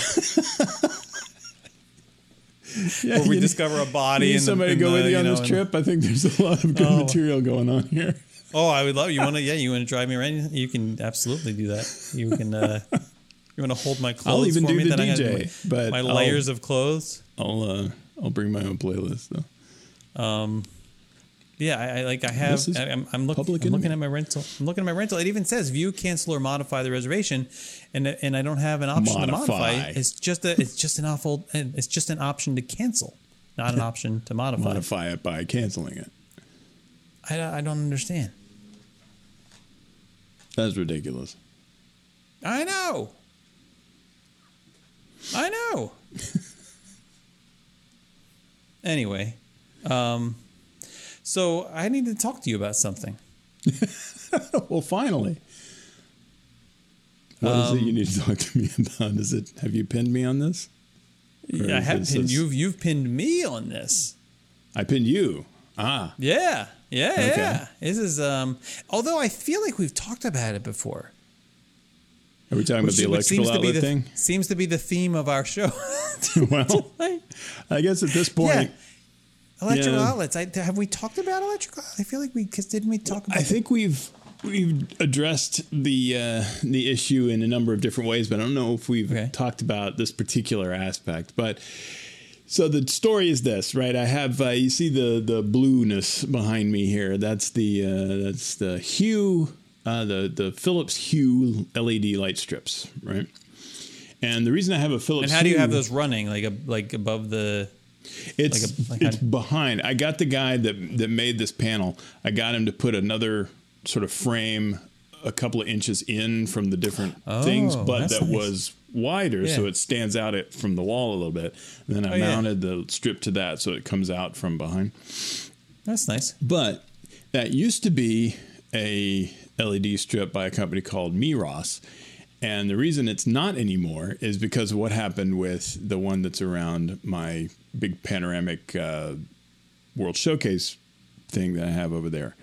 yeah where we discover a body need and somebody to go with you on this trip. I think there's a lot of good Oh. material going on here. Oh, I would love you want to yeah you want to drive me around you can absolutely do that you can uh you want to hold my clothes even for do me the Then I got DJ, my, but my I'll- layers of clothes I'll uh I'll bring my own playlist though. Um, Yeah, I, I like I have. I, I'm, I'm, look, I'm looking at my rental. I'm looking at my rental. It even says view, cancel, or modify the reservation, and and I don't have an option to Modify. modify. It's just a. It's just an awful. It's just an option to cancel, not an option to modify. Modify it by canceling it. I, I don't understand. That's ridiculous. I know. I know. anyway, um, so I need to talk to you about something. well, finally. What is Um, it you need to talk to me about? Is it have you pinned me on this? Or I have pinned this- you've you've pinned me on this. I pinned you. Ah. Yeah, yeah, Okay. yeah. This is um. Although I feel like we've talked about it before. Are we talking about the which electrical outlet the thing? seems to be the theme of our show. well, I guess at this point, yeah, electrical Yeah. outlets. I, have we talked about electrical? Outlets? I feel like we because didn't we talk about? I think we've we've addressed the uh, the issue in a number of different ways, but I don't know if we've Okay. talked about this particular aspect. But so the story is this, right? I have uh, you see the the blueness behind me here. That's the uh, that's the Hue uh, the the Philips Hue LED light strips, right? And the reason I have a Philips And how do you Hue- have those running like a, like above the? It's Like a- like it's how- behind. I got the guy that that made this panel. I got him to put another sort of frame a couple of inches in from the different Oh, things, but that nice. was wider, so it stands out it from the wall a little bit. And then I Oh, yeah. mounted the strip to that, so it comes out from behind. That's nice. But that used to be a LED strip by a company called Miros. And the reason it's not anymore is because of what happened with the one that's around my big panoramic uh, World Showcase thing that I have over there.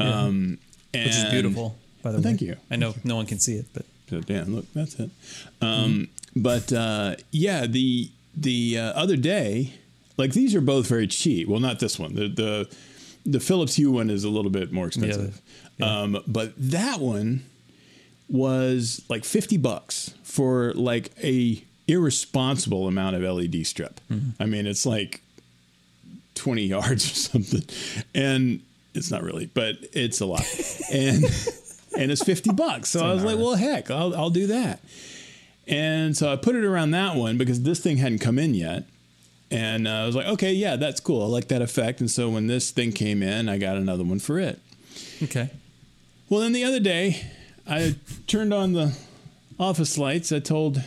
Um, Which is beautiful, by the way. Thank you. I know no one can see it, but So, Dan, look, that's it. Um, But uh, yeah, the the uh, other day, like these are both very cheap. Well, not this one. The the the Philips Hue one is a little bit more expensive. Um, but that one was like fifty bucks for like a irresponsible amount of LED strip. I mean, it's like 20 yards or something. And it's not really, but it's a lot. and and it's 50 bucks. So I was like, well, heck, I'll, I'll do that. And so I put it around that one because this thing hadn't come in yet. And uh, I was like, okay, yeah, that's cool. I like that effect. And so when this thing came in, I got another one for it. okay. Well, then the other day, I turned on the office lights. I told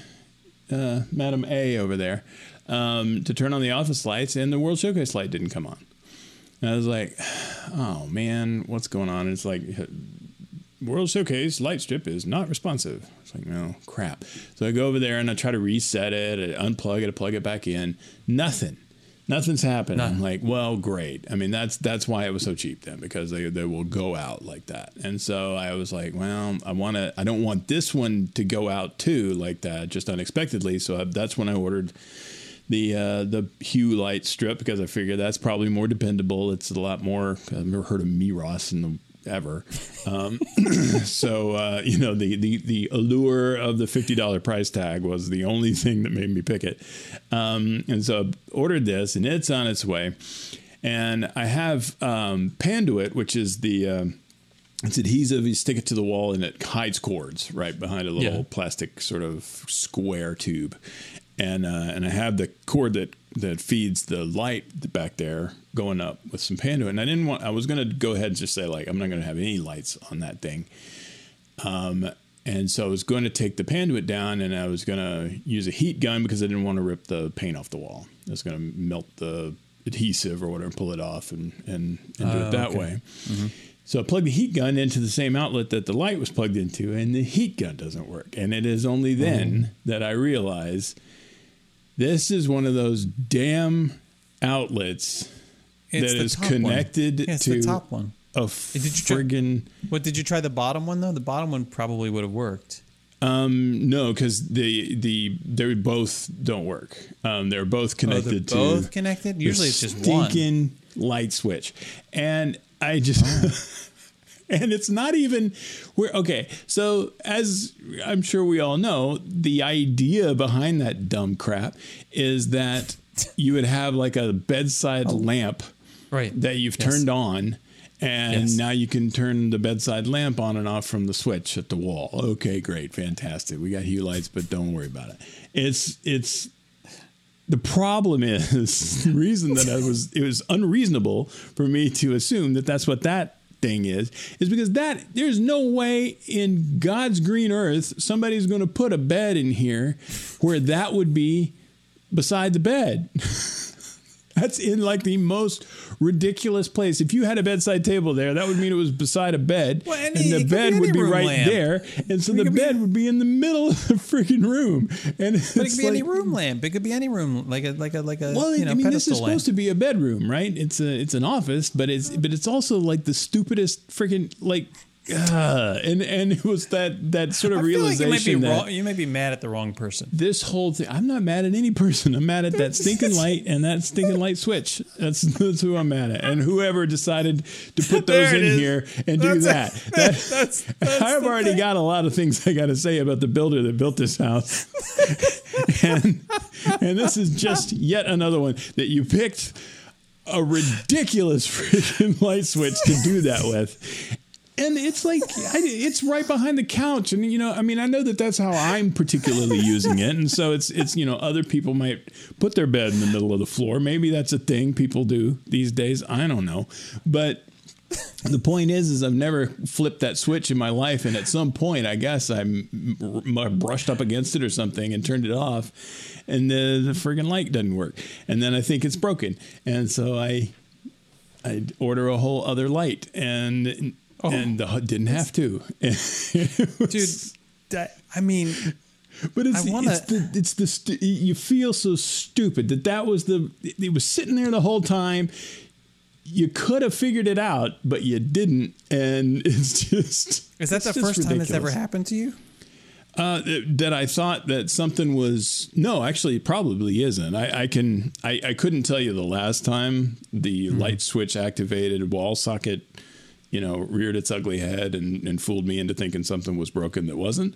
uh, Madam A over there um, to turn on the office lights, and the World Showcase light didn't come on. And I was like, "Oh man, what's going on?" And it's like, World Showcase light strip is not responsive. It's like, no crap. So I go over there and I try to reset it, I unplug it, I plug it back in. Nothing. Nothing's happening. I'm like, well, great. I mean, that's that's why it was so cheap then because they they will go out like that. And so I was like, well, I want to. I don't want this one to go out too like that, just unexpectedly. So I, that's when I ordered the uh, the Hue light strip because I figured that's probably more dependable. It's a lot more. I've never heard of Miros in the ever. Um, so uh, you know the, the the allure of the fifty dollar price tag was the only thing that made me pick it. Um, and so I ordered this, and it's on its way. And I have um, Panduit, which is the um it's adhesive. You stick it to the wall, and it hides cords right behind a little Yeah. plastic sort of square tube. And uh, and I have the cord that that feeds the light back there going up with some Panduit. And I didn't want. I was going to go ahead and just say like I'm not going to have any lights on that thing. Um, and so I was going to take the Panduit down, and I was going to use a heat gun because I didn't want to rip the paint off the wall. I was going to melt the adhesive or whatever, pull it off, and and, and do Oh, it that okay. way. So I plugged the heat gun into the same outlet that the light was plugged into, and the heat gun doesn't work. And it is only then that I realize this is one of those damn outlets It's that is one. connected Yeah, to the top one. a Did you try- friggin' What did you try the bottom one though? The bottom one probably would have worked. Um, no, because the the they both don't work. Um, they're both Oh, they're connected to both connected. Usually it's just one. stinking light switch, and I just. And it's not even we're okay. So as I'm sure we all know, the idea behind that dumb crap is that you would have like a bedside lamp Right. that you've Yes. turned on and Yes. now you can turn the bedside lamp on and off from the switch at the wall. Okay, great, fantastic. We got hue lights, but don't worry about it. It's it's the problem is the reason that I was it was unreasonable for me to assume that that's what that thing is is because that there's no way in God's green earth somebody's going to put a bed in here where that would be beside the bed. That's in like the most ridiculous place. If you had a bedside table there, that would mean it was beside a bed, Well, any- and the could be bed would be right lamp. there, and so It the could be- bed would be in the middle of the freaking room. And it could be any room lamp. It could be any room, like a like a like a Well, you know I mean, this is supposed lamp. to be a bedroom, right? It's a it's an office, but it's but it's also like the stupidest freaking like. Uh, and and it was that that sort of I feel like realization you might be that wrong. You might be mad at the wrong person. this whole thing. I'm not mad at any person. I'm mad at that stinking light and that stinking light switch. That's that's who I'm mad at. And whoever decided to put those in is. here and do that. That's- that that's- that's I've already thing. got a lot of things I got to say about the builder that built this house. and and this is just yet another one that you picked a ridiculous freaking light switch to do that with. And it's like I, it's right behind the couch, and you know, I mean, I know that that's how I'm particularly using it, and so it's it's you know, other people might put their bed in the middle of the floor. Maybe that's a thing people do these days. I don't know, but the point is is i've never flipped that switch in my life. And at some point i guess i'm brushed up against it or something and turned it off. And the, the friggin light doesn't work. And then i think it's broken. And so i i order a whole other light. And oh, and the, didn't have to dude that, i mean but it's, wanna... it's the it's the stu- you feel so stupid that that was the it was sitting there the whole time you could have figured it out, but you didn't, and it's just. Is that the first ridiculous. time that's ever happened to you? Uh, that I thought that something was no, actually, it probably isn't. I, I can I, I couldn't tell you the last time the mm-hmm. light switch activated wall socket, you know, reared its ugly head and, and fooled me into thinking something was broken that wasn't.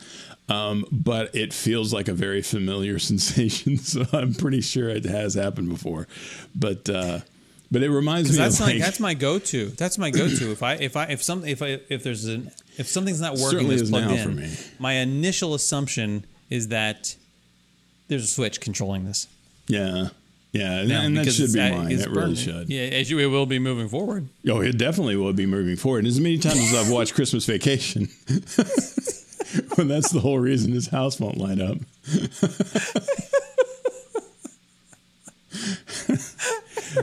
Um, but it feels like a very familiar sensation, so I'm pretty sure it has happened before. But uh, but it reminds me that's of like, that's my go-to. That's my go-to. if I if I if some if I if there's an if something's not working that's plugged in, my initial assumption is that there's a switch controlling this. Yeah. Yeah, and, and that should be mine. It really should. Yeah, as you, it will be moving forward. Oh, it definitely will be moving forward. As many times as I've watched Christmas Vacation, when that's the whole reason his house won't light up.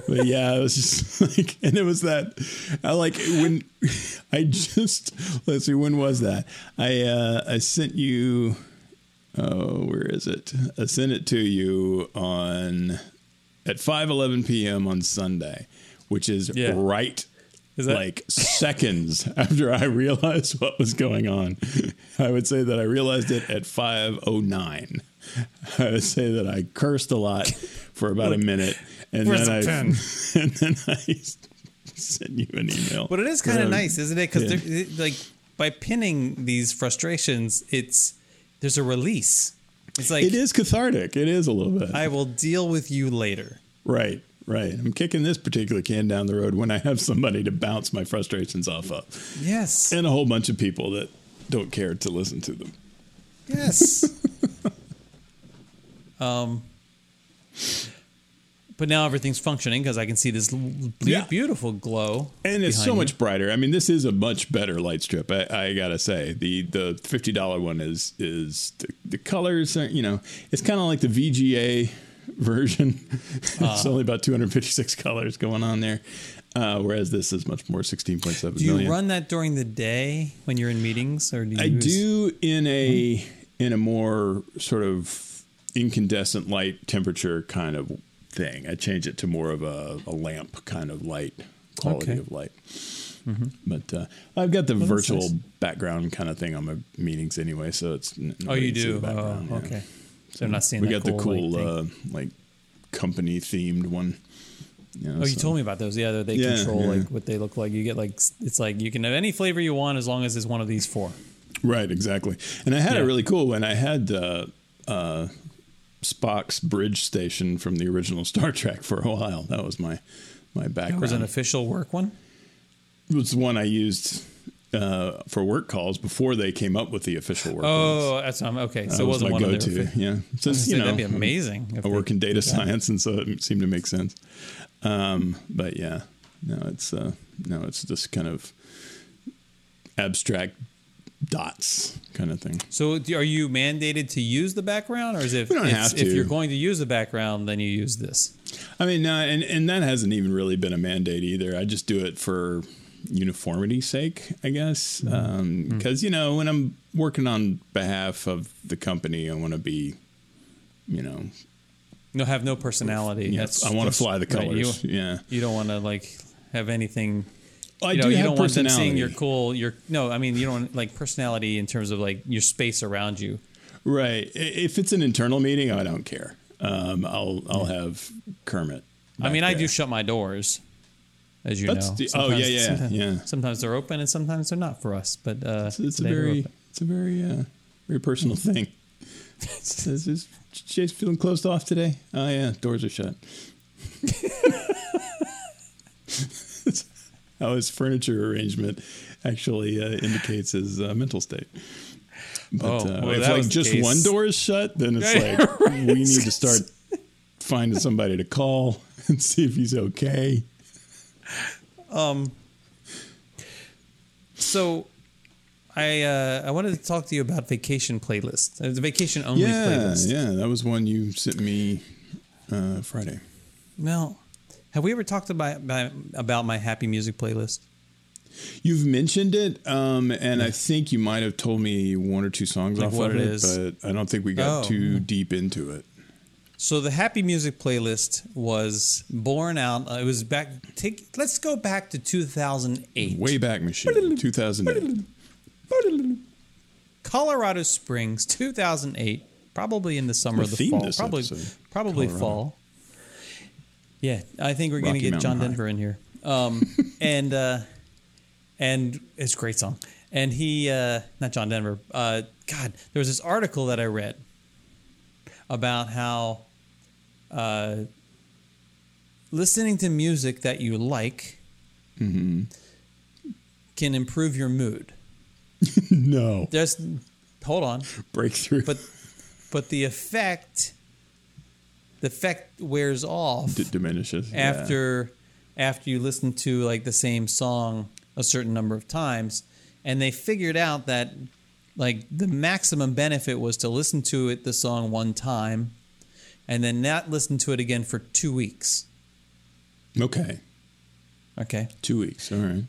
but yeah, it was just like, and it was that, I like when I just let's see, when was that? I uh, I sent you. Oh, where is it? I sent it to you on at five eleven p.m. on Sunday, which is yeah. right is that- like seconds after I realized what was going on. I would say that I realized it at 509. I would say that I cursed a lot for about a minute and Where's then the I pen? and then I send you an email. But it is kind of um, nice, isn't it? Because yeah. like by pinning these frustrations, it's there's a release. It's like it is cathartic. It is a little bit. I will deal with you later. Right, right. I'm kicking this particular can down the road when I have somebody to bounce my frustrations off of. Yes, and a whole bunch of people that don't care to listen to them. Yes. um but now everything's functioning because I can see this yeah. beautiful glow, and it's so you. much brighter. I mean, this is a much better light strip. I, I gotta say the the fifty dollar one is is the, the colors. Are, you know, it's kind of like the VGA version. Uh, it's only about two hundred fifty six colors going on there. Uh, whereas this is much more, sixteen point seven. Do you million. run that during the day when you're in meetings, or do you? I use... do in a hmm. in a more sort of incandescent light temperature kind of thing. I change it to more of a, a lamp kind of light quality okay. of light. Mm-hmm. But uh, I've got the well, virtual nice. background kind of thing on my meetings anyway, so it's oh you do oh, yeah. okay. So I'm not seeing. We got cool, the cool uh, like company themed one. You know, oh, you told me about those. Yeah, they yeah, control yeah. like what they look like. You get like it's like you can have any flavor you want as long as it's one of these four. Right, exactly. And I had yeah. a really cool one. I had uh, uh, Spock's bridge station from the original Star Trek for a while. That was my my background. It was an official work one. It was the one I used uh, for work calls before they came up with the official work. Oh, ones. that's um, okay. So that it wasn't was my one go-to. Yeah, since you know that'd be amazing. I work in data science, and so it seemed to make sense. Um, but yeah, no, it's uh, no, it's just kind of abstract dots kind of thing. So, are you mandated to use the background, or is it if, if you're going to use the background, then you use this? I mean, no, and and that hasn't even really been a mandate either. I just do it for uniformity's sake, I guess, because mm-hmm. um, mm-hmm. you know when I'm working on behalf of the company, I want to be, you know. No, have no personality. Yes, I want to fly the colors. Right, you, yeah, you don't want to like have anything I you know, do you don't want them seeing your cool. Your no, I mean you don't like personality in terms of like your space around you. Right. If it's an internal meeting, I don't care. Um, I'll I'll have Kermit. I mean, there. I do shut my doors, as you That's know. The, oh yeah, yeah, sometimes, yeah. Sometimes they're open and sometimes they're not for us. But uh, it's, it's a very it's a very uh, very personal thing. is Chase feeling closed off today? Oh yeah, doors are shut. How his furniture arrangement actually uh, indicates his uh, mental state. But Oh, uh, well, if like just case. one door is shut, then it's Yeah, like right. we need to start finding somebody to call and see if he's okay. Um. So, I uh, I wanted to talk to you about vacation playlist. It's a vacation only Yeah, playlist. yeah, that was one you sent me uh, Friday. Well, have we ever talked about about, my happy music playlist? You've mentioned it, um, and I think you might have told me one or two songs Like off what of it is. but I don't think we got Oh. too deep into it. So the happy music playlist was born out. Uh, it was back. Take. Let's go back to 2008. Way back Machine, 2008. Colorado Springs, 2008. Probably in the summer The of the theme fall. this Probably, episode, probably Colorado. fall. Yeah, I think we're going to get John High. Denver in here. Um, and uh, and it's a great song. And he, uh, not John Denver. Uh, God, there was this article that I read about how uh, listening to music that you like Mm-hmm. can improve your mood. no There's, hold on. breakthrough. but but the effect the effect wears off D- diminishes yeah. after after you listen to like the same song a certain number of times and they figured out that like the maximum benefit was to listen to it the song one time and then not listen to it again for 2 weeks Okay, okay two weeks. All right.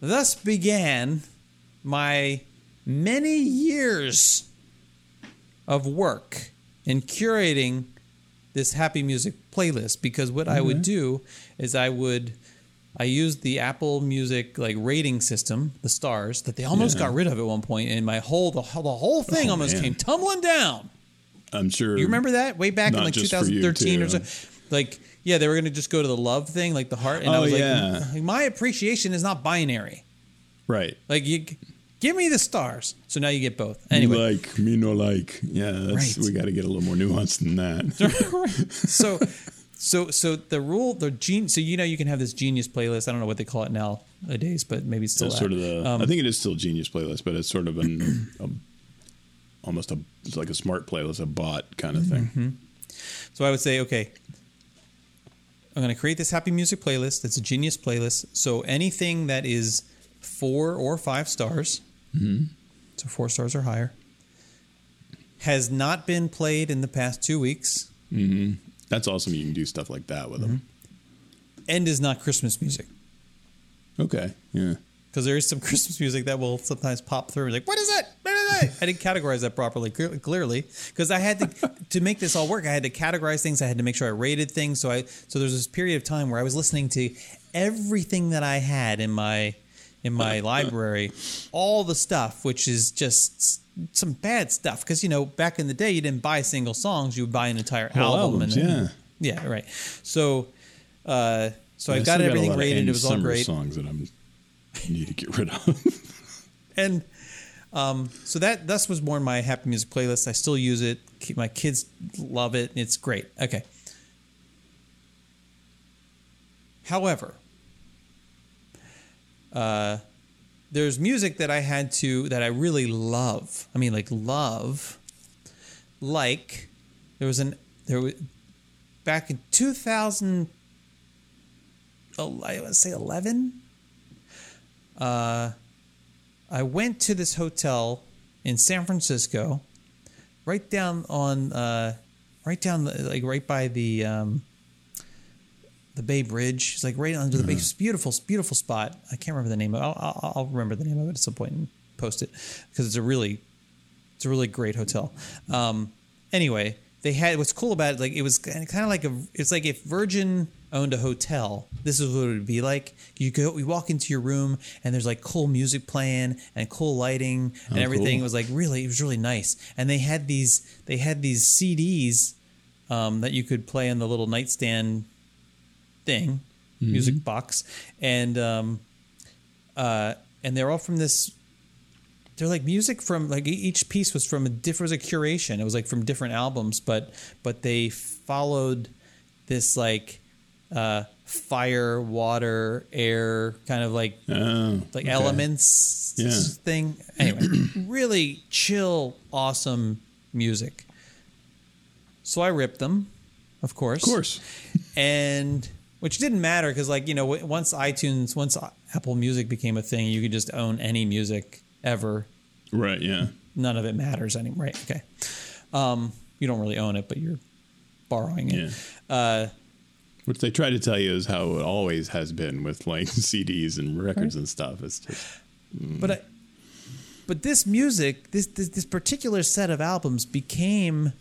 Thus began my many years of work in curating this happy music playlist because what I would mm-hmm. do is I would I used the Apple Music like rating system, the stars that they almost Yeah. got rid of at one point, and my whole the, whole- the whole oh, thing Oh, almost man. came tumbling down. I'm sure. You remember that way back in like just for you, 2013 or so? Like, yeah, they were going to just go to the love thing, like the heart. And I Oh, was like, yeah. "M- my appreciation is not binary. Right. Like, you give me the stars. So now you get both. Me like me no like. Yeah, that's Right. we got to get a little more nuance than that. so, so, so the rule, the gene. So you know, you can have this genius playlist. I don't know what they call it now nowadays, but maybe it's still sort of the. Um, I think it is still Genius playlist, but it's sort of an a, almost a it's like a smart playlist, a bot kind of Mm-hmm. thing. So I would say, okay, I'm going to create this happy music playlist. It's a genius playlist. So anything that is four or five stars, mm-hmm. so four stars or higher, has not been played in the past two weeks mm-hmm. That's awesome. You can do stuff like that with them. Mm-hmm. and is not Christmas music. Okay. Yeah. Because there is some Christmas music that will sometimes pop through. Like, what is it? What is it? I didn't categorize that properly, clearly, because I had to to make this all work. I had to categorize things. I had to make sure I rated things. So I so there's this period of time where I was listening to everything that I had in my in my library, all the stuff, which is just some bad stuff. Because you know, back in the day, you didn't buy single songs; you would buy an entire Whole album. albums, and then, yeah, right. So. uh so Yeah, I've got everything of rated. It was all great. songs that I'm need to get rid of. and um, so that thus was born my happy music playlist. I still use it. My kids love it. It's great. Okay. However, uh, there's music that I had to that I really love. I mean, like love. Like there was an there was back in 2000. Oh, I to say 11. Uh, I went to this hotel in San Francisco, right down on, uh, right down the, like right by the um, the Bay Bridge. It's like right under the bay. It's beautiful, beautiful spot. I can't remember the name of. it. I'll, I'll, I'll remember the name of it at some point and post it because it's a really, it's a really great hotel. Um, anyway, they had what's cool about it. Like it was kind of like a. It's like if Virgin owned a hotel. This is what it would be like. You go, you walk into your room, and there's like cool music playing and cool lighting and Oh, everything. cool. It was like really, it was really nice. And they had these, they had these CDs um, that you could play on the little nightstand thing, music box, and um, uh, and they're all from this. They're like music from like each piece was from a different was a curation. It was like from different albums, but but they followed this like uh, fire, water, air, kind of like Oh, like okay. elements Yeah. thing. Anyway, really chill, awesome music. So I ripped them, of course. Of course. And which didn't matter because, like, you know, once iTunes, once Apple Music became a thing, you could just own any music ever. Right. Yeah. None of it matters anymore. Right. Okay. Um, you don't really own it, but you're borrowing it. Yeah. Uh, Which they try to tell you is how it always has been with like CDs and records and stuff. It's just but I, but this music, this, this this particular set of albums became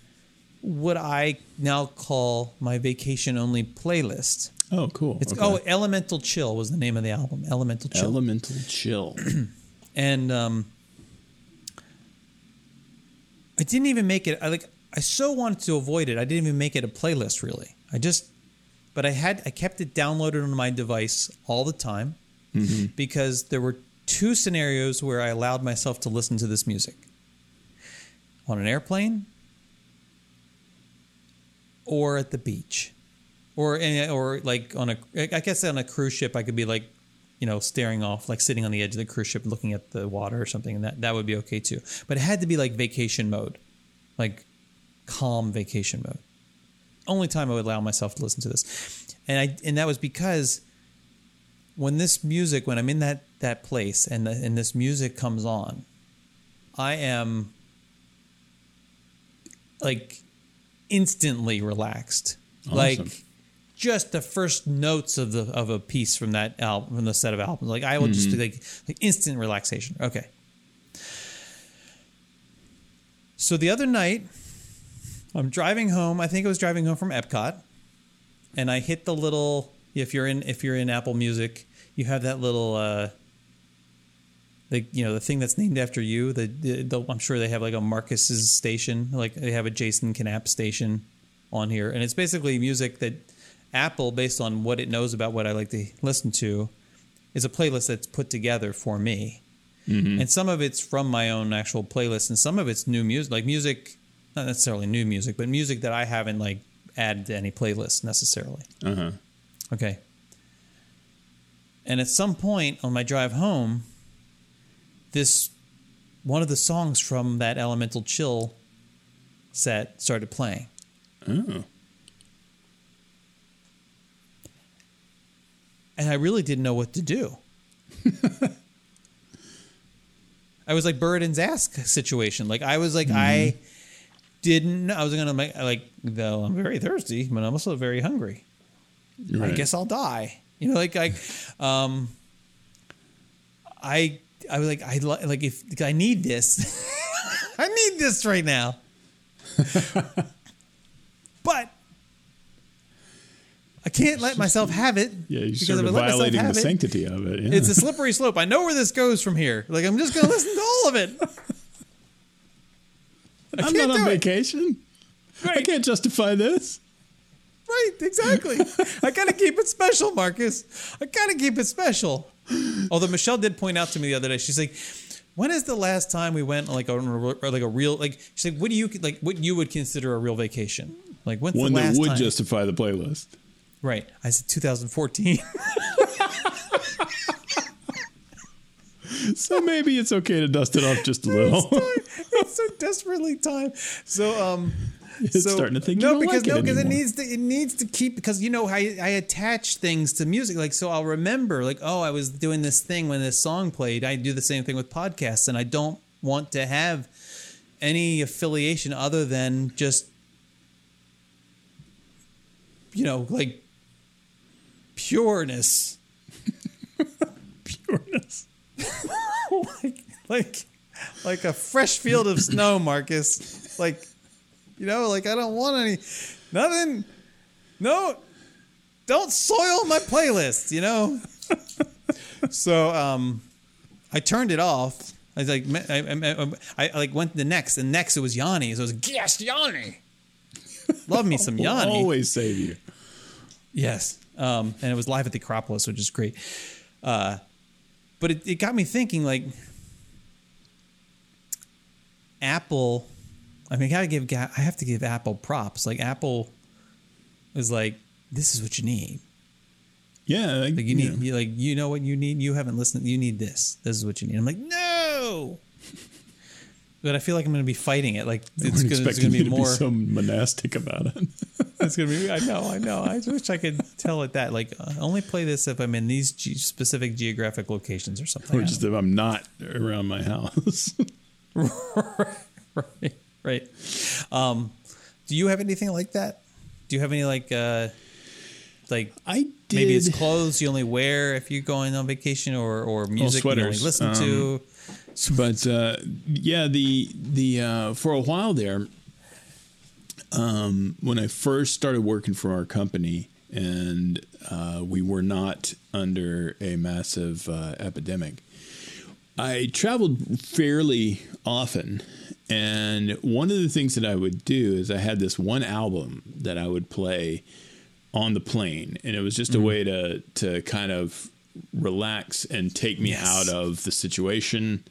what I now call my vacation only playlist. Oh cool. It's Okay. oh, Elemental Chill was the name of the album. Elemental Chill. Elemental Chill. and um, I didn't even make it. I like. I so wanted to avoid it. I didn't even make it a playlist. Really, I just. But I had. I kept it downloaded on my device all the time because there were two scenarios where I allowed myself to listen to this music on an airplane or at the beach or eh, or like on a I guess on a cruise ship I could be like you know staring off like sitting on the edge of the cruise ship looking at the water or something and that that would be okay too. But it had to be like vacation mode like calm vacation mode. Only time I would allow myself to listen to this. And I and that was because when this music when I'm in that that place and the, and this music comes on I am like instantly relaxed. Awesome. like just the first notes of the of a piece from that album from the set of albums. Like i will just Mm-hmm. be like like instant relaxation. Okay. So the other night i'm driving home. I think i was driving home from epcot and i hit the little if you're in if you're in apple music you have that little uh the you know the thing that's named after you the, the, the i'm sure they have like a marcus's station like they have a jason knapp station on here. And it's basically music that apple based on what it knows about what i like to listen to is a playlist that's put together for me and some of it's from my own actual playlist and some of it's new music like music not necessarily new music but music that i haven't like added to any playlist necessarily Uh huh. Okay. And at some point on my drive home, this one of the songs from that Elemental Chill set started playing. Oh. And I really didn't know what to do. I was like Buridan's ass situation. Like I was like I didn't know I was gonna make like though I'm very thirsty, but I'm also very hungry. I guess I'll die. You know, like I, um, I, I was like, I like if I need this, I need this right now. but I can't let myself have it. Yeah, you're because sort of I let myself violating the it, sanctity of it. Yeah. It's a slippery slope. I know where this goes from here. Like I'm just gonna listen to all of it. I I'm can't on vacation. I can't justify this. Right, exactly. I gotta keep it special, Marcus. I gotta keep it special. Although Michelle did point out to me the other day, she's like, "When is the last time we went like on a, like a real like?" She's like, "What do you like? What you would consider a real vacation? Like when's One the last that would time?" justify the playlist. Right. I said 2014. So maybe it's okay to dust it off just a little. it's so desperately time. So um, It's so, starting to think you no don't because like it no because it anymore. needs to it needs to keep because you know I I attach things to music like so I'll remember like oh I was doing this thing when this song played I do the same thing with podcasts and I don't want to have any affiliation other than just you know like pureness Pureness. like like like a fresh field of snow, Marcus. Like you know, like I don't want any nothing. No, don't soil my playlist. You know. so um, I turned it off. I was like, I, I, I, I like went to the next, and next it was Yanni. So it was yes, Yanni. Love me some Yanni. always save you. Yes. Um, and it was live at the Acropolis, which is great. Uh, but it, it got me thinking like Apple, I mean, I gotta give, I have to give Apple props. Like Apple is like, this is what you need. Yeah, like, Like you need, know. you, like you know what you need. You haven't listened. You need this. This is what you need. I'm like, no. But I feel like I'm going to be fighting it. Like it's going to be to more. be so monastic about it. it's going to be. I know. I know. I wish I could tell it that. Like uh, only play this if I'm in these ge- specific geographic locations or something. or just if I'm not around my house. right. Right. Um, do you have anything like that? Do you have any like uh, like I did. maybe it's clothes you only wear if you're going on vacation, or or music you only listen to? but uh, yeah, the the uh, for a while there, um, when I first started working for our company, and uh, we were not under a massive uh, epidemic, I traveled fairly often. And one of the things that I would do is I had this one album that I would play on the plane, and it was just a way to to kind of relax and take me Yes. out of the situation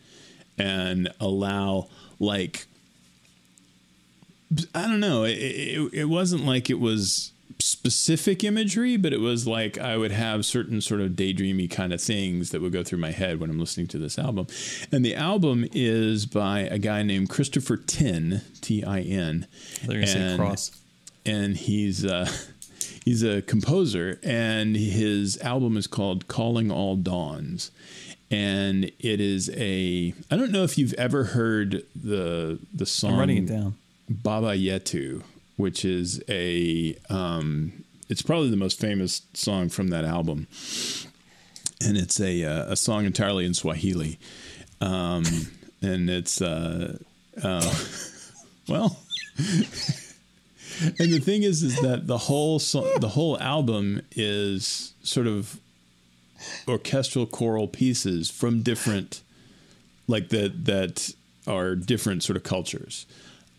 and allow like I don't know. It, it, it wasn't like it was specific imagery, but it was like I would have certain sort of daydreamy kind of things that would go through my head when I'm listening to this album. And the album is by a guy named Christopher Tin, T I N. They're gonna say And- cross. And he's uh, he's a composer, and his album is called "Calling All Dawns." And it is a I don't know if you've ever heard the the song I'm writing it down. Baba Yetu, which is a um, it's probably the most famous song from that album, and it's a uh, a song entirely in Swahili, um, and it's uh, uh, well. And the thing is, is that the whole the whole album is sort of orchestral choral pieces from different, like that that are different sort of cultures.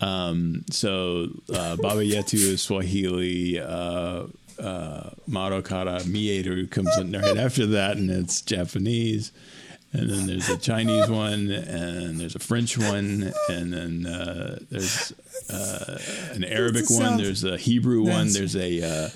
Um, so uh, Baba Yetu is Swahili. Uh, uh, Mado Kara Mieru comes in right after that, and it's Japanese. And then there's a Chinese one, and there's a French one, and then uh, there's uh, an Arabic one. There's a Hebrew one. There's a uh,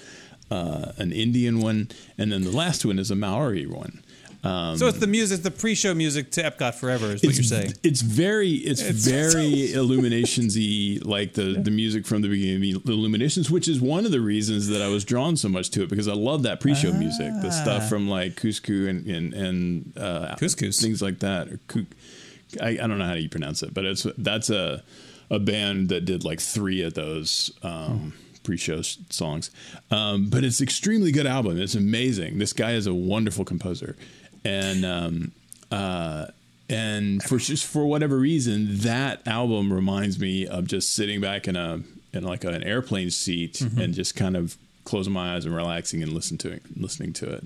uh, an Indian one, and then the last one is a Maori one. So it's the music, the pre-show music to Epcot Forever, is what you're saying. It's very, it's, It's- very Illuminations-y, like the the music from the beginning of the Illuminations, which is one of the reasons that I was drawn so much to it because I love that pre-show music, the stuff from like Cusco and and, and uh, Couscous. things like that. Or Cou- I, I don't know how you pronounce it, but it's that's a a band that did like three of those. Um, Pre-show songs, um, but it's extremely good album. It's amazing. This guy is a wonderful composer, and um, uh, and for just for whatever reason, that album reminds me of just sitting back in a in like an airplane seat Mm-hmm. and just kind of closing my eyes and relaxing and listen to it, listening to it.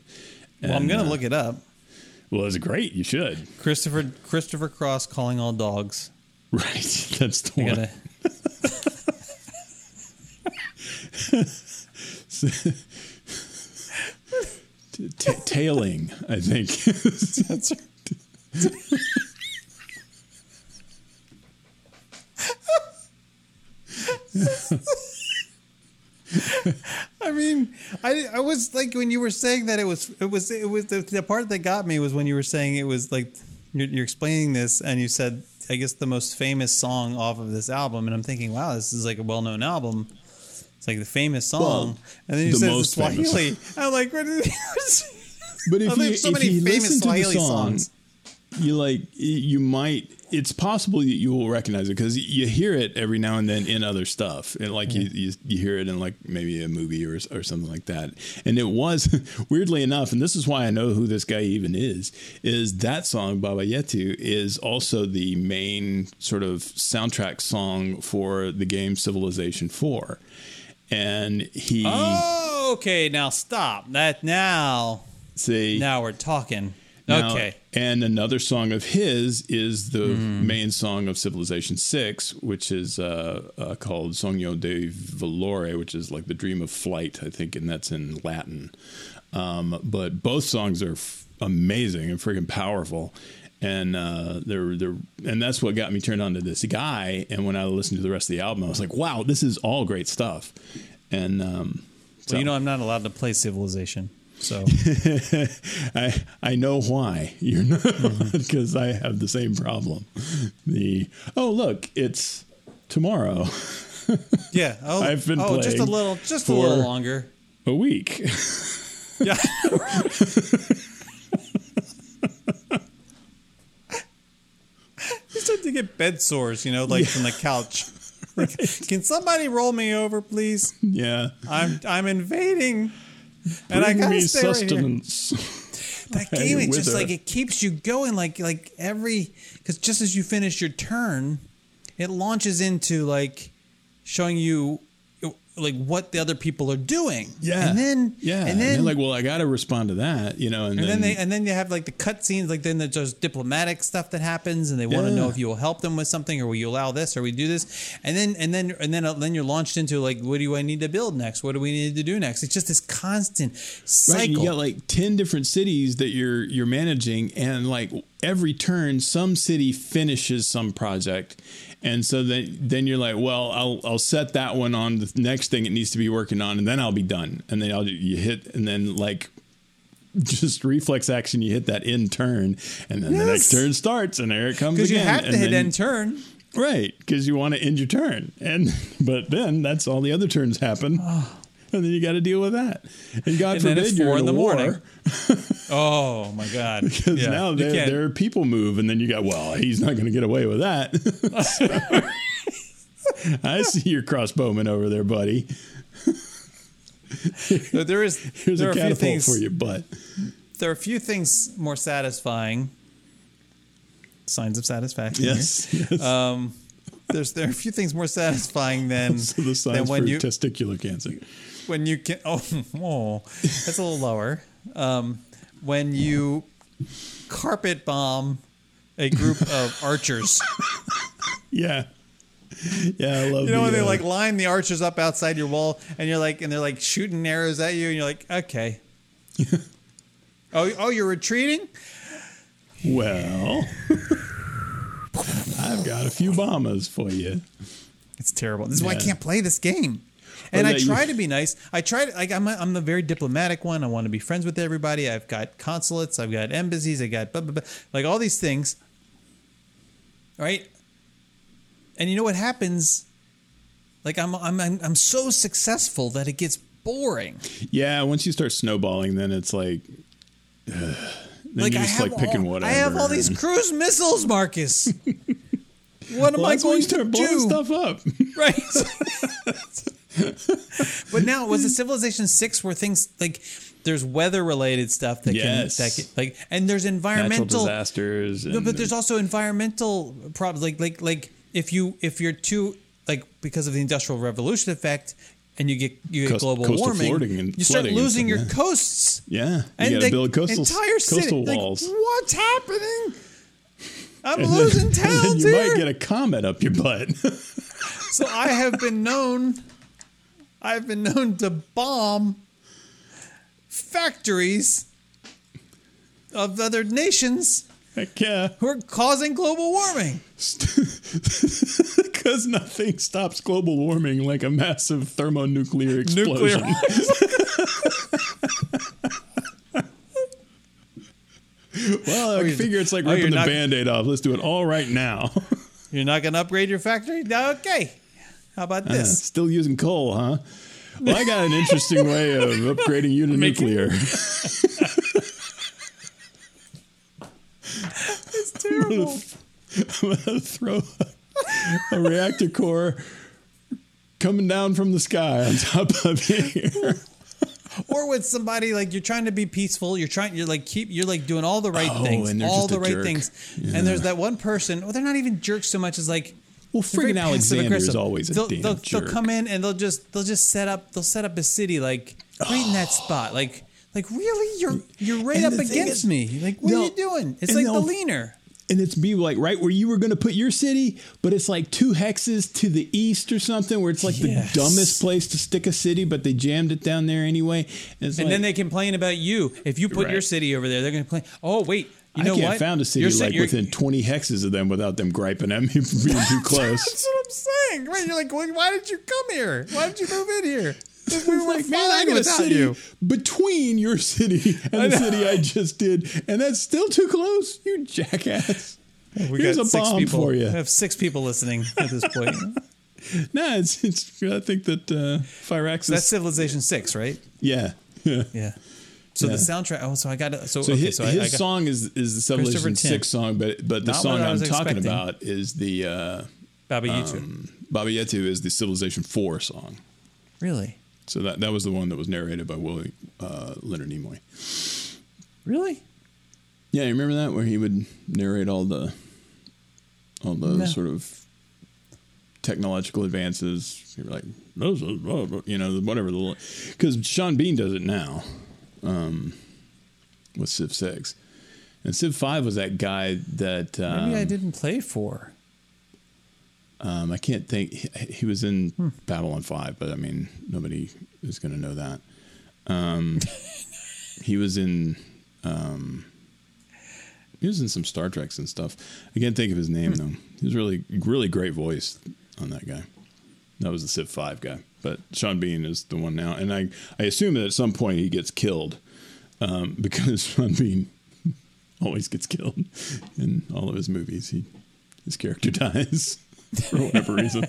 well, I'm gonna uh, look it up. Well, it's great. You should. Christopher Christopher Cross calling all dogs. Right. That's the I one. gotta. Ta tailing, I think. That's right. I mean, I I was like when you were saying that it was it was it was the, the part that got me was when you were saying it was like you're, you're explaining this and you said I guess the most famous song off of this album and I'm thinking wow this is like a well known album it's like the famous song Well, and then you the famous. Swahili I'm like what is But if Oh, you, so if many you famous listen to the song, songs. you like you might. It's possible that you will recognize it because you hear it every now and then in other stuff, and like you, you you hear it in like maybe a movie or or something like that. And it was weirdly enough, and this is why I know who this guy even is. Is that song Baba Yetu is also the main sort of soundtrack song for the game Civilization Four, and he oh okay now stop that now see now we're talking Now, okay And another song of his is the Hmm. main song of Civilization Six, which is uh, uh, called Sogno de Volare, which is like the dream of flight, I think, and that's in Latin. Um, but both songs are f- amazing and freaking powerful. And uh, they're they're and that's what got me turned on to this guy. And when I listened to the rest of the album, I was like, "Wow, this is all great stuff." And um, so, well you know I'm not allowed to play Civilization So I I know why you're not because I have the same problem. The oh look, it's tomorrow. yeah, oh, I've been oh, just a little, just a little longer. A week. Yeah. Start to get bed sores, you know, like from the couch. Like, Can somebody roll me over, please? yeah. I'm I'm invading, and I gotta me stay right here. sustenance. That game, it's just wither. like it keeps you going, like like every because just as you finish your turn, it launches into like showing you like what the other people are doing. Yeah. and then yeah, and then they're like, well, I got to respond to that, you know, and, and then, then they and then you have like the cutscenes, like then there's just diplomatic stuff that happens, and they want to Yeah. know if you will help them with something, or will you allow this, or we do this, and then and then and then uh, then you're launched into like, what do I need to build next? What do we need to do next? It's just this constant Right, cycle. you got like ten different cities that you're you're managing, and like every turn, some city finishes some project, and so then then you're like, well, I'll I'll set that one on the next thing it needs to be working on, and then I'll be done, and then I'll you hit, and then like just reflex action, you hit that end turn, and then the next turn starts, and there it comes again. because you have to and hit then- end turn. Right, because you want to end your turn, and but then that's all the other turns happen, ah. and then you got to deal with that. And God And forbid you're in in the war, morning. Oh my god! because Yeah, now there, are people move, and then you got well, he's not going to get away with that. I see your crossbowman over there, buddy. There is Here's there are a a few catapult things for you, but there are a few things more satisfying. Signs of satisfaction. Yes, yes. Um, there's there are a few things more satisfying than so the than signs when for you testicular cancer. when you can oh, oh that's a little lower. Um, when you carpet bomb a group of archers. Yeah, yeah, I love. You know the, when they uh, like line the archers up outside your wall, and you're like, and they're like shooting arrows at you, and you're like, okay. oh, oh, you're retreating. Well, I've got a few bombers for you. It's terrible. This is why I can't play this game. Oh, and I that you- try to be nice. I try to like I'm a, I'm the very diplomatic one. I want to be friends with everybody. I've got consulates. I've got embassies. I got blah, blah, blah, like all these things. Right. And you know what happens? Like I'm I'm I'm, I'm so successful that it gets boring. Yeah, once you start snowballing, then it's like, then like you're I just have like picking all, whatever. I have all these cruise missiles, Marcus. what am Well, I going to blowing do? stuff up. right but now was it civilization 6 where things like there's weather related stuff that Yes. can that can, like and there's Natural environmental disasters. no, but there's also environmental problems like like like if you if you're too like because of the industrial revolution effect and you get you get Coast- global warming and you start losing your yeah. coasts yeah, you and got to build coastal entire city, coastal like, walls. what's happening I'm And losing and then towns you here. might get a comet up your butt. So I have been known, I've been known to bomb factories of other nations Heck yeah, who are causing global warming. because nothing stops global warming like a massive thermonuclear Nuclear. explosion. well, I oh, you're- figure it's like oh, ripping the not- band-aid off. Let's do it all right now. You're not going to upgrade your factory? Okay. How about uh-huh. this? Still using coal, huh? Well, I got an interesting way of upgrading you to Making- nuclear. It's terrible. I'm gonna throw a, a reactor core coming down from the sky on top of here. or with somebody like you're trying to be peaceful you're trying you're like keep you're like doing all the right Oh, things all the right jerk. things Yeah. and there's that one person well they're not even jerks so much as like Well, friggin' Alexander is always a they'll, damn they'll, jerk. they'll come in and they'll just they'll just set up they'll set up a city like right in that oh. spot. Like like really? You're you're right And up against is, me. Like what are you doing? It's like the leaner. and it's be like right where you were going to put your city, but it's like two hexes to the east or something, where it's like Yes. the dumbest place to stick a city, but they jammed it down there anyway. And, and like, then they complain about you. If you put your city over there they're gonna complain oh wait you know I can't what found a city You're like you're- within 20 hexes of them without them griping at me for being too close. That's what I'm saying. Right? You're like, well, why did you come here? Why did you move in here? We were like, man, I got a city you. between your city and the city I just did, and that's still too close. You jackass. We Here's got a six bomb people. for you. We have six people listening at this point. No, it's it's. I think that uh, Firaxis. That's Civilization Six, right? yeah, yeah. Yeah. So Yeah. the soundtrack. Oh, so I got to. So, So okay. his, so I, his I song is is the Civilization Six song, but but the Not song I'm talking expecting. about is the uh, Baba Yetu. um, Baba Yetu is the Civilization Four song. really, So that that was the one that was narrated by Willie uh, Leonard Nimoy. really. Yeah, you remember that where he would narrate all the all the No. sort of technological advances. Like, are, blah, blah," you know, whatever the because Sean Bean does it now um, with Civ Six, and Civ Five was that guy that um, Maybe I didn't play for. Um, I can't think. He, he was in Hmm. Babylon Five, but I mean, nobody is going to know that. Um, he was in. Um, he was in some Star Treks and stuff. I can't think of his name Hmm. though. He was really, really great voice on that guy. That was the Civ Five guy, but Sean Bean is the one now, and I, I assume that at some point he gets killed, um, because Sean Bean always gets killed in all of his movies. He, his character dies for whatever reason,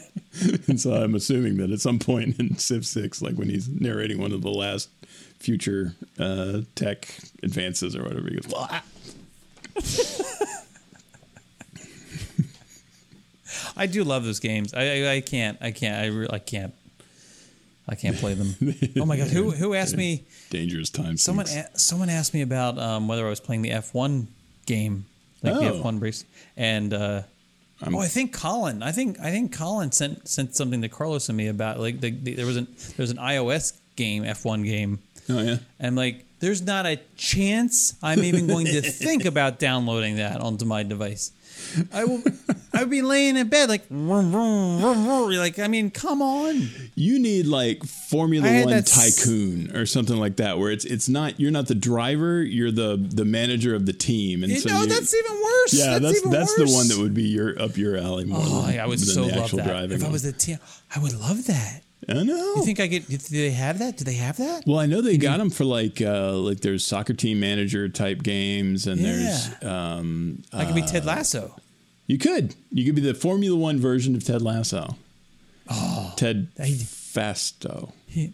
and so I'm assuming that at some point in Civ Six, like when he's narrating one of the last future uh, tech advances or whatever, he goes. I do love those games. I I, I can't. I can't. I re- I can't. I can't play them. Oh my god! Who who asked me? Dangerous times. Someone a- someone asked me about um, whether I was playing the F one game, like the Oh. F one race, and uh, oh, I think Colin. I think I think Colin sent sent something to Carlos and me about like the, the, there was an there was an iOS game F one game, Oh yeah. and like, there's not a chance I'm even going to think about downloading that onto my device. I will. I would be laying in bed like, vroom, vroom, vroom, like I mean, come on. You need like Formula One Tycoon or something like that, where it's it's not you're not the driver, you're the the manager of the team, and so no, you- that's even worse. yeah, that's even that's, worse. the one that would be your up your alley more. Oh, than, I would so love that. driving. If I was the team, I would love that. I know. You think I get? Do they have that? Do they have that? well, I know they got them for like uh, like there's soccer team manager type games, and there's um, I could be uh, Ted Lasso. You could. You could be the Formula One version of Ted Lasso. Oh, Ted he, Fasto. He,